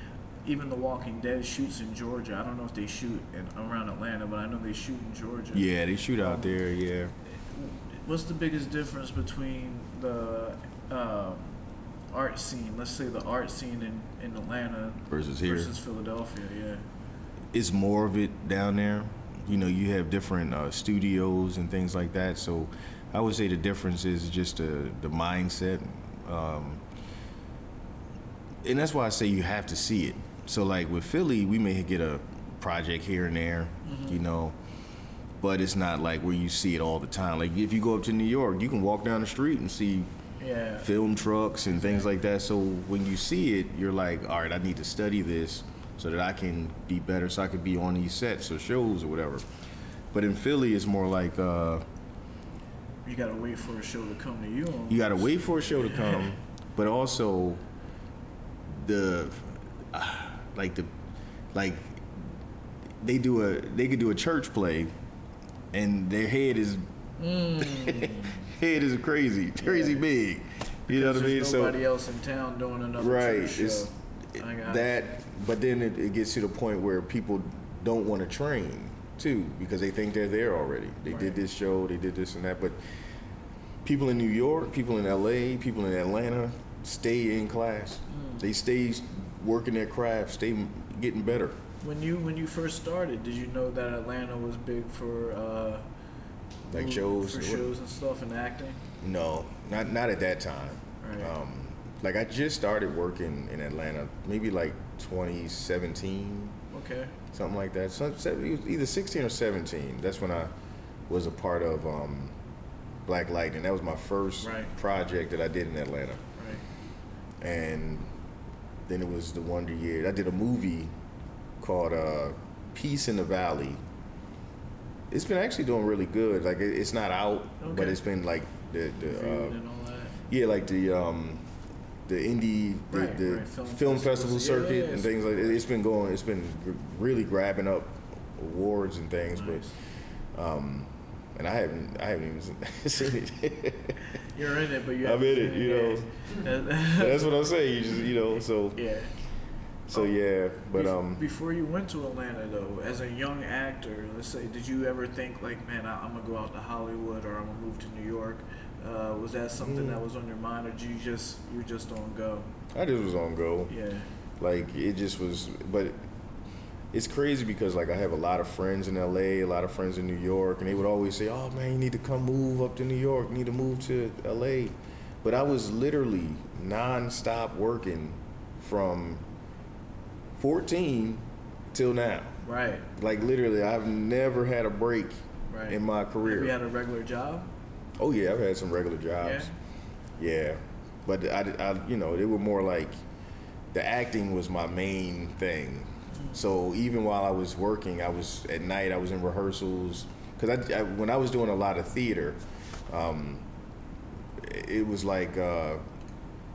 even The Walking Dead shoots in Georgia. I don't know if they shoot in, around Atlanta, but I know they shoot in Georgia. Yeah, they shoot out there. Yeah. What's the biggest difference between the um, art scene, let's say the art scene in, in Atlanta Versus here. versus Philadelphia? Yeah. it's more of it down there. You know, you have different uh, studios and things like that. So I would say the difference is just the the mindset, um, and that's why I say you have to see it. So like with Philly, we may get a project here and there, you know, but it's not like where you see it all the time. Like if you go up to New York, you can walk down the street and see Yeah. film trucks and things like that. So when you see it, you're like, all right, I need to study this so that I can be better, so I can be on these sets or shows or whatever. But in Philly, it's more like uh, You gotta wait for a show to come to you. you got to wait for a show to come, but also the uh, like the like they do a they could do a church play, and their head is head is crazy, crazy big. You know what I mean? There's nobody else in town doing another right church it's show. I got that but then it, it gets to the point where people don't want to train too because they think they're there already they Right. did this show they did this and that but people in new york people in la people in atlanta stay in class Mm. they stay working their craft stay getting better When you when you first started, did you know that Atlanta was big for uh, like shows for what- shows and stuff and acting? no not not at that time Right. um, like i just started working in atlanta maybe like 2017 Okay. something like that. So, so it was either 16 or 17. That's when I was a part of um, Black Lightning. That was my first Right. project that I did in Atlanta. Right. And then it was the Wonder Years. I did a movie called uh, Peace in the Valley. It's been actually doing really good. Like it, it's not out, but it's been like the, the uh, and all that. yeah, like the um, the indie, the, Right, the right, film film, festival festivals. Yeah, circuit yeah, and things like that. It's been going. It's been really grabbing up awards and things, Nice. but um, and I haven't, I haven't even seen it. You're in it, but you. I'm in it, you know. That's what I'm saying. You just, you know, so yeah. so yeah. But Bef- um, before you went to Atlanta, though, as a young actor, let's say, did you ever think like, man, I, I'm gonna go out to Hollywood or I'm gonna move to New York? Uh, was that something Mm. that was on your mind, or did you just you just on go? I just was on go. Yeah. Like it just was, but it's crazy because like I have a lot of friends in LA, a lot of friends in New York, and they would always say, "Oh man, you need to come move up to New York. You need to move to LA." But I was literally nonstop working from 14 till now. Right. Like literally, I've never had a break Right. in my Have career. you had a regular job? Oh yeah, I've had some regular jobs. Yeah, but I, I, you know, they were more like the acting was my main thing. So even while I was working, I was at night. I was in rehearsals because I, I, when I was doing a lot of theater, um, it was like uh,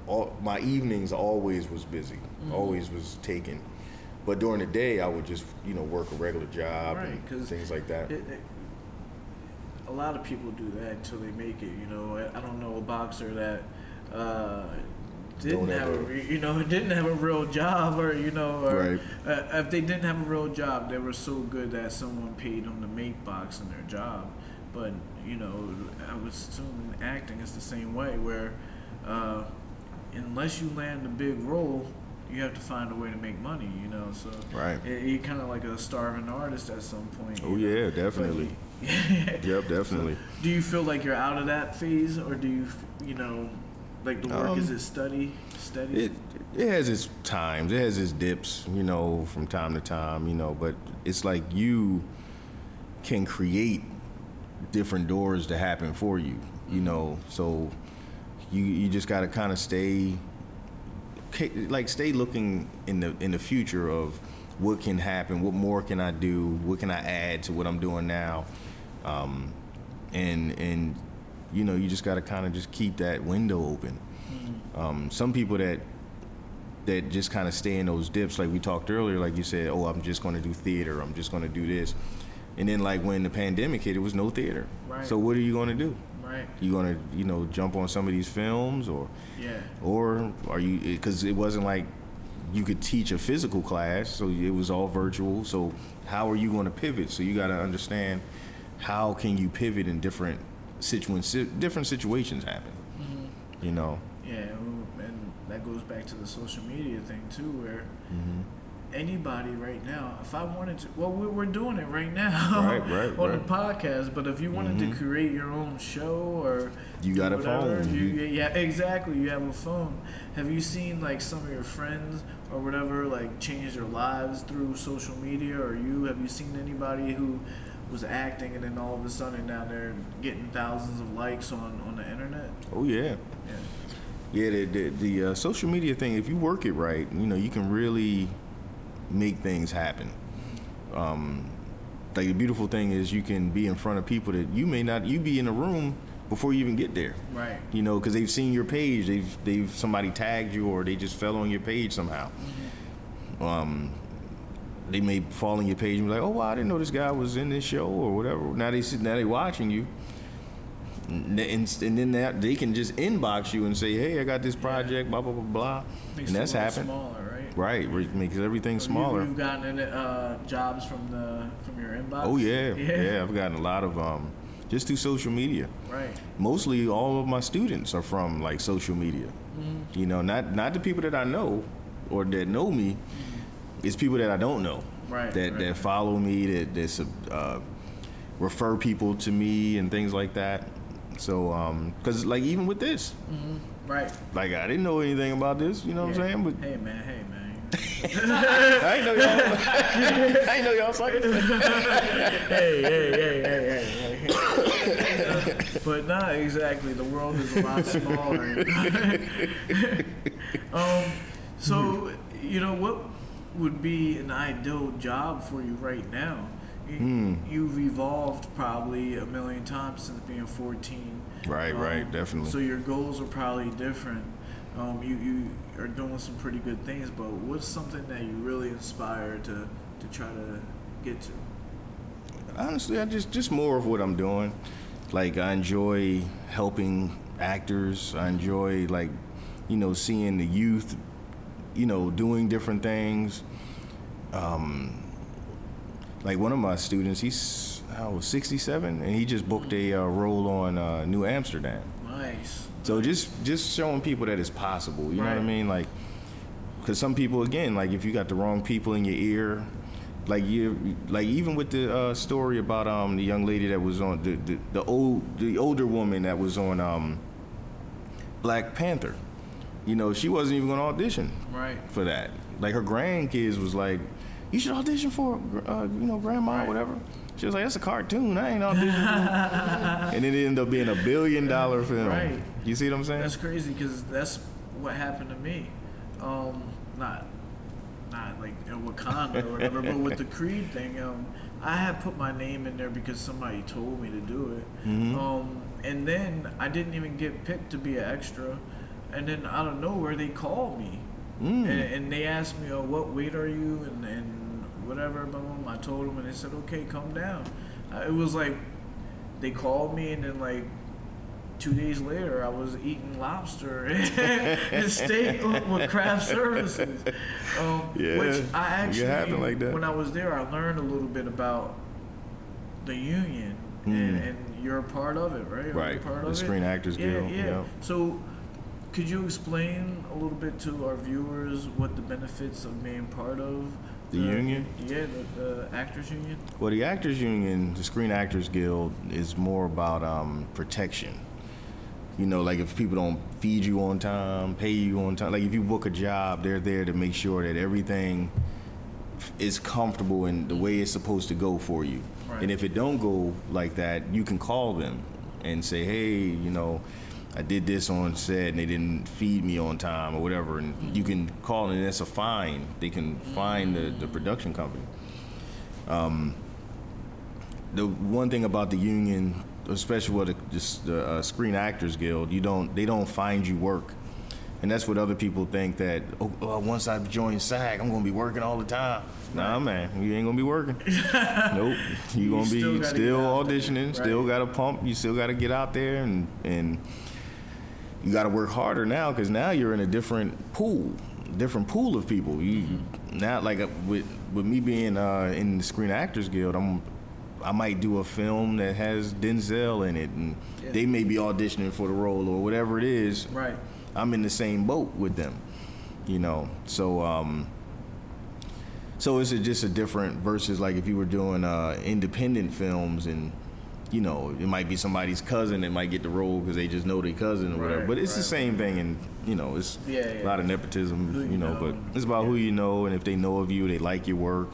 all, my evenings always was busy, always was taken. But during the day, I would just you know work a regular job Right, and things like that. It, it, a lot of people do that until they make it. You know, I, I don't know a boxer that uh, didn't have a, ever- you know didn't have a real job, or you know, or Right. uh, if they didn't have a real job, they were so good that someone paid them to make box in their job. But you know, I would assume in acting is the same way, where uh, unless you land a big role. You have to find a way to make money, you know. So Right. it, you're kind of like a starving artist at some point. Oh you know? yeah, definitely. But- Yep, definitely. do you feel like you're out of that phase, or do you, you know, like the work is Um, it study, steady? It it has its times. It has its dips, you know, from time to time, you know. But it's like you can create different doors to happen for you, you know. So you you just got to kind of stay, like stay looking in the in the future of what can happen, what more can I do, what can I add to what I'm doing now, um, and and you know, you just got to kind of just keep that window open. Um, some people that that just kind of stay in those dips, like we talked earlier, like you said, oh, I'm just going to do theater, I'm just going to do this, and then like when the pandemic hit, it was no theater. Right. So what are you going to do? Right. You going to you know jump on some of these films, or Yeah. or are you because it wasn't like you could teach a physical class, so it was all virtual. So how are you going to pivot? So you got to understand how can you pivot in different Different situations happen. You know. Yeah, and that goes back to the social media thing too, where Mm-hmm. anybody right now, if I wanted to, well, we- we're doing it right now Right, right, on right. the podcast. But if you wanted Mhm. to create your own show or You got a phone. you, You- yeah, exactly. You have a phone. Have you seen like some of your friends or whatever like change their lives through social media, or you have you seen anybody who was acting and then all of a sudden now they're getting thousands of likes on on the internet? Oh yeah. Yeah. Yeah, the the, the uh, social media thing. If you work it right, you know you can really make things happen. Um, like the beautiful thing is you can be in front of people that you may not. You be in a room before you even get there. Right. You know, because they've seen your page. They've they've somebody tagged you or they just fell on your page somehow. Um, they may fall on your page and be like, "Oh, wow, I didn't know this guy was in this show or whatever." Now they sit, now they watching you, and, and and then that, they can just inbox you and say, "Hey, I got this project, blah blah blah blah," Makes and that's happened. Smaller, right? Right, makes everything Have you- smaller. You've gotten in, uh, jobs from the from your inbox. Oh yeah, yeah, yeah, I've gotten a lot of um, just through social media. Right. Mostly, all of my students are from like social media. Mm-hmm. You know, not not the people that I know or that know me. It's people that I don't know. Right, That right, that follow me. That that uh, refer people to me and things like that. So, um, because like even with this, Right. like I didn't know anything about this. You know what I'm saying? But hey man, hey man. I ain't know y'all. I ain't know y'all suckers. hey, hey, hey, hey, hey, hey. but not exactly. The world is a lot smaller. um, so you know what would be an ideal job for you right now? You, Hmm. You've evolved probably a million times since being 14. Right, right, definitely. Um, So your goals are probably different. Um, you you are doing some pretty good things, but what's something that you really inspire to to try to get to? Honestly, I just just more of what I'm doing. Like I enjoy helping actors. I enjoy like, you know, seeing the youth, you know, doing different things. Um, like one of my students, he's I was 67, and he just booked a uh, role on uh, New Amsterdam. Nice. So just just showing people that it's possible. You know what I mean? Like, because some people again, like if you got the wrong people in your ear, like you, like even with the uh, story about um the young lady that was on the, the the old the older woman that was on um Black Panther. You know, she wasn't even going to audition Right. for that. Like her grandkids was like, "You should audition for, uh, you know, grandma, Right. or whatever." She was like, "That's a cartoon. I ain't auditioning." and it ended up being a billion dollar film. Right. You see what I'm saying? That's crazy because that's what happened to me. Um, not not like in Wakanda or whatever, but with the Creed thing, um, I had put my name in there because somebody told me to do it. Mhm. Um, and then I didn't even get picked to be an extra. And then out of nowhere, they called me. Mm. And, and they asked me, oh, what weight are you? And, and whatever. Blah, blah, blah. I told them, and they said, okay, come down. Uh, it was like they called me, and then like two days later, I was eating lobster and steak with craft services. Um, Yeah, which I actually, like when I was there, I learned a little bit about the union, and, Mm. and you're a part of it, right? Right, Part the of it? Screen Actors yeah, Guild, Yeah. yep. So, could you explain a little bit to our viewers what the benefits of being part of The union? Yeah, the, the actors union. Well, the Actors Union, the Screen Actors Guild, is more about um, protection. You know, like if people don't feed you on time, pay you on time, like if you book a job, they're there to make sure that everything is comfortable and the way it's supposed to go for you. Right. And if it don't go like that, you can call them and say, hey, you know, I did this on set and they didn't feed me on time or whatever. And you can call and that's a fine. They can fine the, the production company. Um, the one thing about the union especially with the, just the uh, Screen Actors Guild, you don't they don't find you work, and that's what other people think that oh, oh, once I join SAG, I'm gonna be working all the time. Nah, man, you ain't gonna be working. nope, you You gonna still be still get out there, auditioning, still gotta pump. You still gotta get out there and and you got to work harder now because now you're in a different pool, different pool of people. You now like uh, with with me being uh, in the Screen Actors Guild, I'm I might do a film that has Denzel in it, and Yeah. they may be auditioning for the role or whatever it is. Right. I'm in the same boat with them, you know. So um, so it's a, just a different versus like if you were doing uh, independent films and you know it might be somebody's cousin that might get the role because they just know their cousin or whatever. But it's the right. same thing, and you know it's Yeah, a lot of nepotism, you you know. know But it's about who you know and if they know of you, they like your work,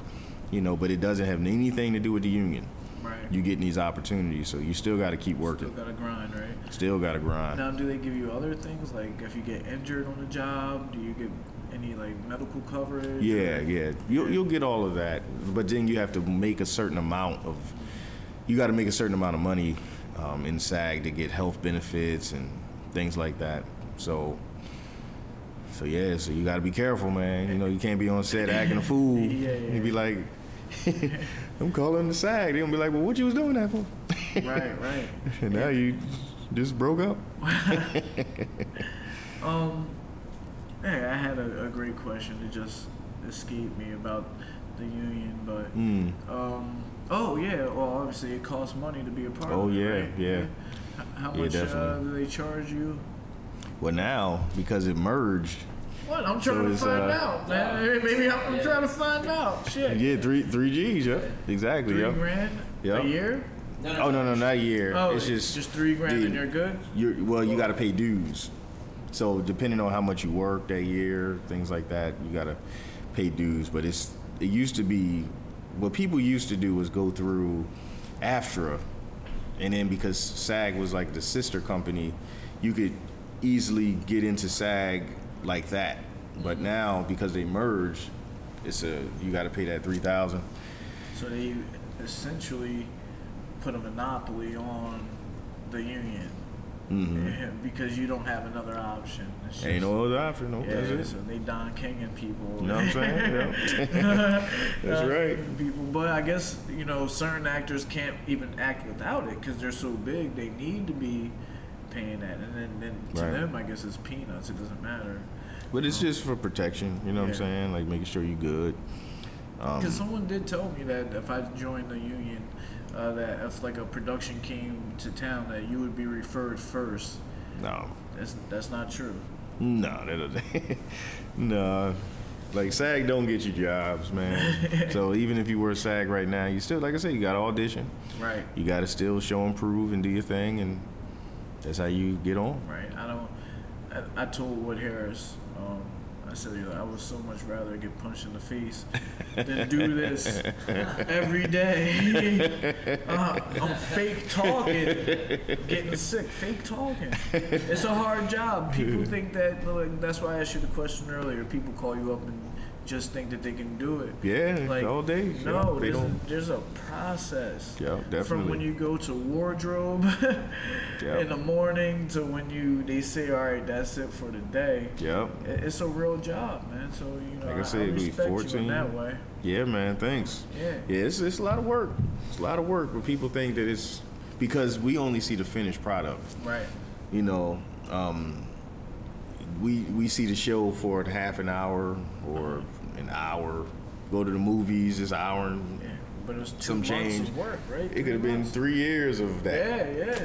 you know. But it doesn't have anything to do with the union. Right. You getting these opportunities, so you still got to keep working. Still working. gotta grind, right? Still got to grind. Now, do they give you other things like if you get injured on the job? Do you get any like medical coverage? Yeah, or- yeah. You'll, you'll get all of that, but then you have to make a certain amount of. You got to make a certain amount of money um, in SAG to get health benefits and things like that. So. So yeah, so you got to be careful, man. You know, you can't be on set acting a fool. Yeah, yeah. You be like, I'm calling the SAG. They gonna be like, well, what you was doing that for? Right, right. and now you just broke up. Um, hey, I had a, a great question that just escaped me about the union, but Mm. um, oh yeah, well obviously it costs money to be a part Oh, of it. yeah, right? yeah. How Yeah, much uh, do they charge you? Well, now because it merged, What? I'm So trying to find uh, out, man. Maybe I'm, I'm trying to find out. Shit. yeah, three three G's, yeah, exactly, Three yeah. grand Yep. a year? Oh no, no, not a year. Oh, it's just just three grand the- and you're good. You're, well, you got to pay dues. So depending on how much you work that year, things like that, you got to pay dues. But it's it used to be what people used to do was go through AFTRA, and then because SAG was like the sister company, you could easily get into SAG like that. But now because they merged, it's a you got to pay that three thousand. So they essentially put a monopoly on the union Yeah, because you don't have another option. Mm-hmm. Ain't no other option. No, Yeah, that's it. so they Don King people. You know what I'm saying? Yeah. That's Uh, right. People, but I guess you know certain actors can't even act without it because they're so big. They need to be paying that, and then, then to Right. them, I guess it's peanuts. It doesn't matter. But it's just for protection, you know what I'm saying? Like making sure you're good. Um, Because someone did tell me that if I joined the union, uh, that if like a production came to town, that you would be referred first. no, That's that's not true. no, that no. Like SAG don't get you jobs, man. so even if you were SAG right now, you still, like I said, you got to audition. Right. You got to still show and prove and do your thing, and that's how you get on. Right. I don't. I, I told Wood Harris. Um, I said I would so much rather get punched in the face than do this every day. uh, I'm fake talking, getting sick. Fake talking. It's a hard job. People think that. Like, that's why I asked you the question earlier. People call you up and just think that they can do it. Yeah, Like all day. No, Yeah, they there's, a, don't. there's a process. Yeah, definitely. From when you go to wardrobe Yeah. in the morning to when you they say, all right, that's it for the day. Yep. It- It's a real job, man. So you know, Like I I, said, I it'd respect you 14. in that way. Yeah, man. Thanks. Yeah. Yeah, it's, it's a lot of work. It's a lot of work, but people think that it's because we only see the finished product. Right. You know, um, we we see the show for half an hour or an hour. Go to the movies, it's an hour. And Yeah. But it was two Some change. of work, right? it could have been three years of that. Yeah, yeah.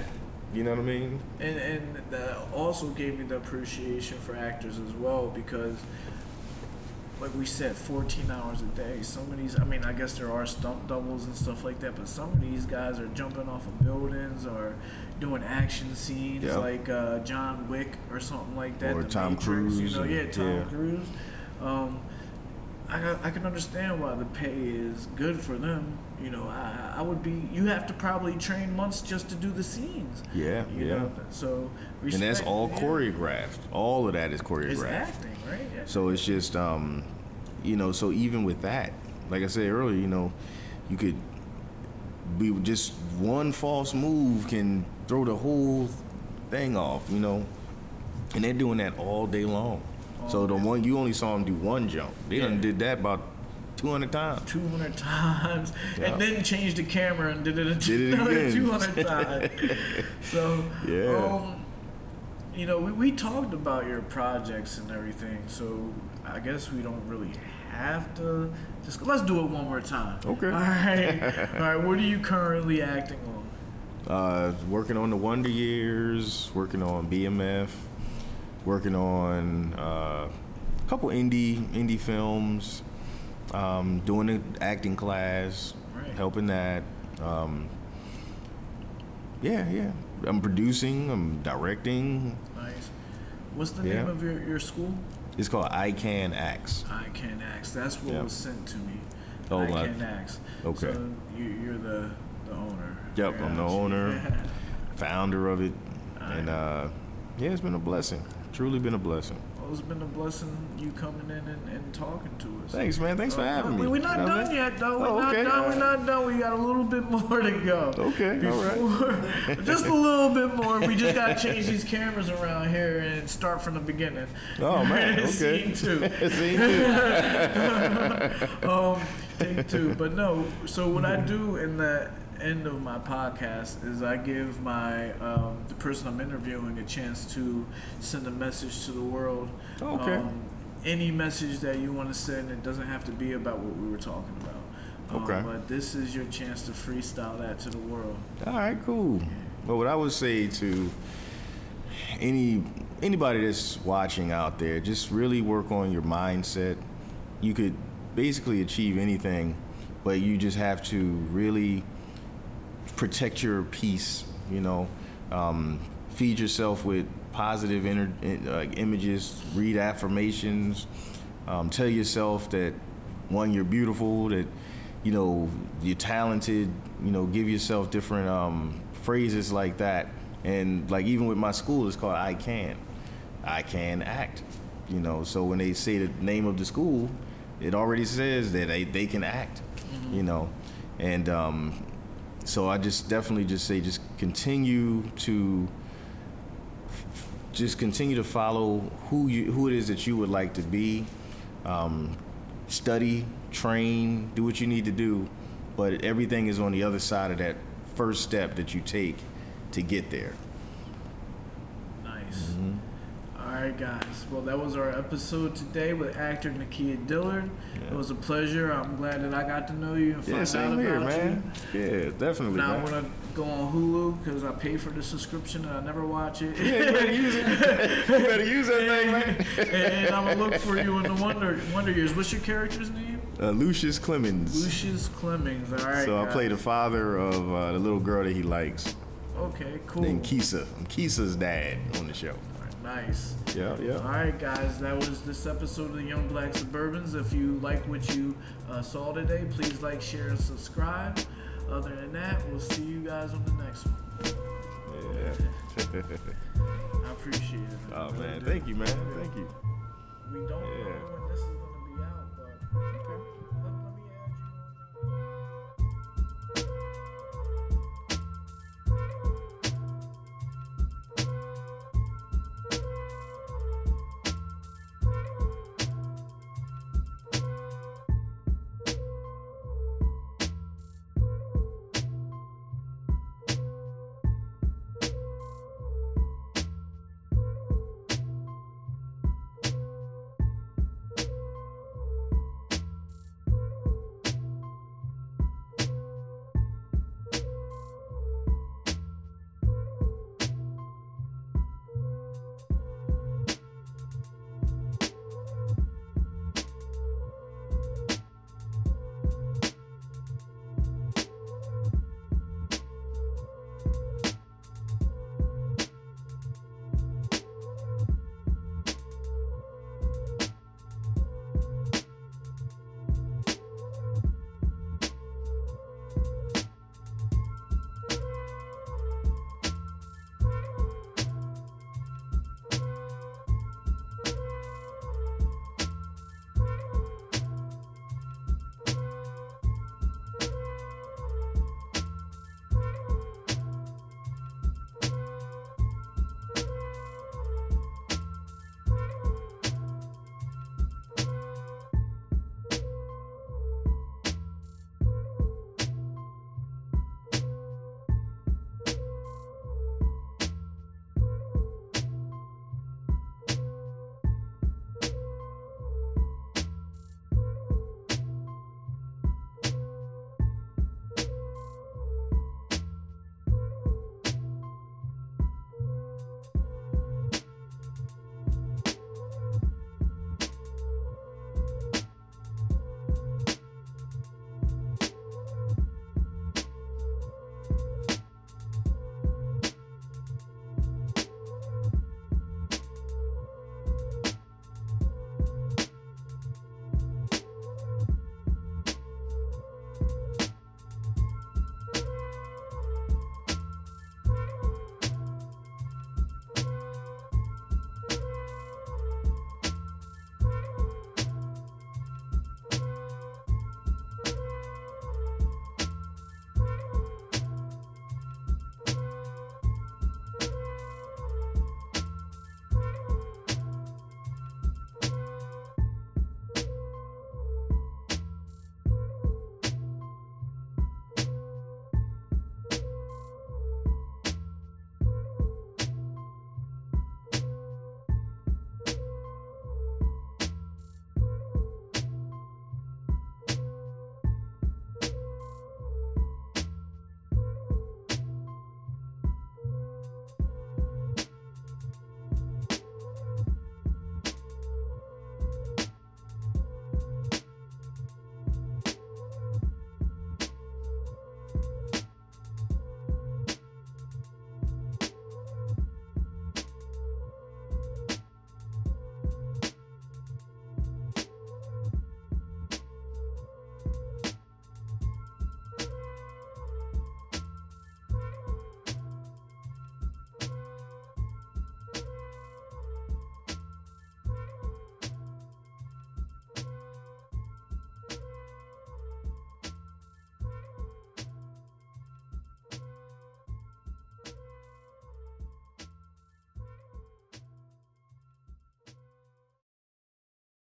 You know what I mean? And and that also gave me the appreciation for actors as well because like we said, 14 hours a day. Some of these, I mean, I guess there are stunt doubles and stuff like that, but some of these guys are jumping off of buildings or doing action scenes Yeah. like uh, John Wick or something like that. Or The Tom Matrix, Cruise You know, yeah, Tom yeah. Cruise. Um, I, I can understand why the pay is good for them. You know, I, I would be. You have to probably train months just to do the scenes. Yeah, You yeah. know, so And that's all yeah. choreographed. All of that is It's choreographed. acting, right? Yeah. So it's just, um, you know, so even with that, like I said earlier, you know, you could be just one false move can throw the whole thing off, you know. And they're doing that all day long. So the one you only saw them do one jump. They Yeah. done did that about 200 times. 200 times Yeah. and then changed the camera and did it, Did it another again. 200 times. so, Yeah. um, you know, we, we talked about your projects and everything, so I guess we don't really have to just let's do it one more time. Okay. All right. All right. What are you currently acting on? Uh, working on the Wonder Years, working on BMF, working on uh, a couple indie indie films, um, doing an acting class, Right. helping that. Um, yeah, yeah. I'm producing. I'm directing. Nice. What's the Yeah. name of your, your school? It's called I Can Acts. I Can Axe. That's what Yeah. was sent to me. Oh, I my- Can Axe. okay. So you, you're the, the owner. Yep, I'm the owner. Founder of it, and uh, yeah, it's been a blessing. Truly been a blessing. Well, it's been a blessing you coming in and, and talking to us. Thanks, man. Thanks for Uh, having we- me. We're not You know done mean? yet, though. We're Oh, not okay. done. We're not done. We got a little bit more to go. Okay, all right. Before, just a little bit more. We just got to change these cameras around here and start from the beginning. Oh man, okay. Scene two. Scene two. um, take two. But no, so what I do in the end of my podcast is I give my um, the person I'm interviewing a chance to send a message to the world. Okay. Um, any message that you want to send, it doesn't have to be about what we were talking about. Um, Okay. But this is your chance to freestyle that to the world. All right, cool. But what I would say to any anybody that's watching out there, just really work on your mindset. You could basically achieve anything, but you just have to really protect your peace. You know, um, feed yourself with positive inner, uh, images. Read affirmations. Um, tell yourself that one, you're beautiful. That you know you're talented. You know, give yourself different um, phrases like that. And like even with my school, it's called I Can. I can act. You know, so when they say the name of the school, it already says that they, they can act. You know, and um, so I just definitely just say just continue to just continue to follow who you who it is that you would like to be. Um, study, train, do what you need to do, but everything is on the other side of that first step that you take to get there. Nice. Mm-hmm. All right, guys. Well, that was our episode today with actor Nakia Dillard. It was a pleasure. I'm glad that I got to know you and find Yeah, out same here, about man. you. Yeah, definitely. Now man. I'm gonna go on Hulu because I pay for the subscription and I never watch it. Yeah, you better use it. you better use that thing, man. and I'm gonna look for you in the Wonder Wonder Years. What's your character's name? Uh, Lucius Clemons. Lucius Clemons. All right. so I guys. play the father of uh, the little girl that he likes, Okay, cool. named Keisa. I'm Keisa's dad on the show. Nice. Yeah, yeah. All right, guys, that was this episode of the Young Black Suburbans. If you like what you uh, saw today, please like, share, and subscribe. Other than that, we'll see you guys on the next one. Yeah. I appreciate it. oh man, thank you, man. Thank you. We don't know Yeah.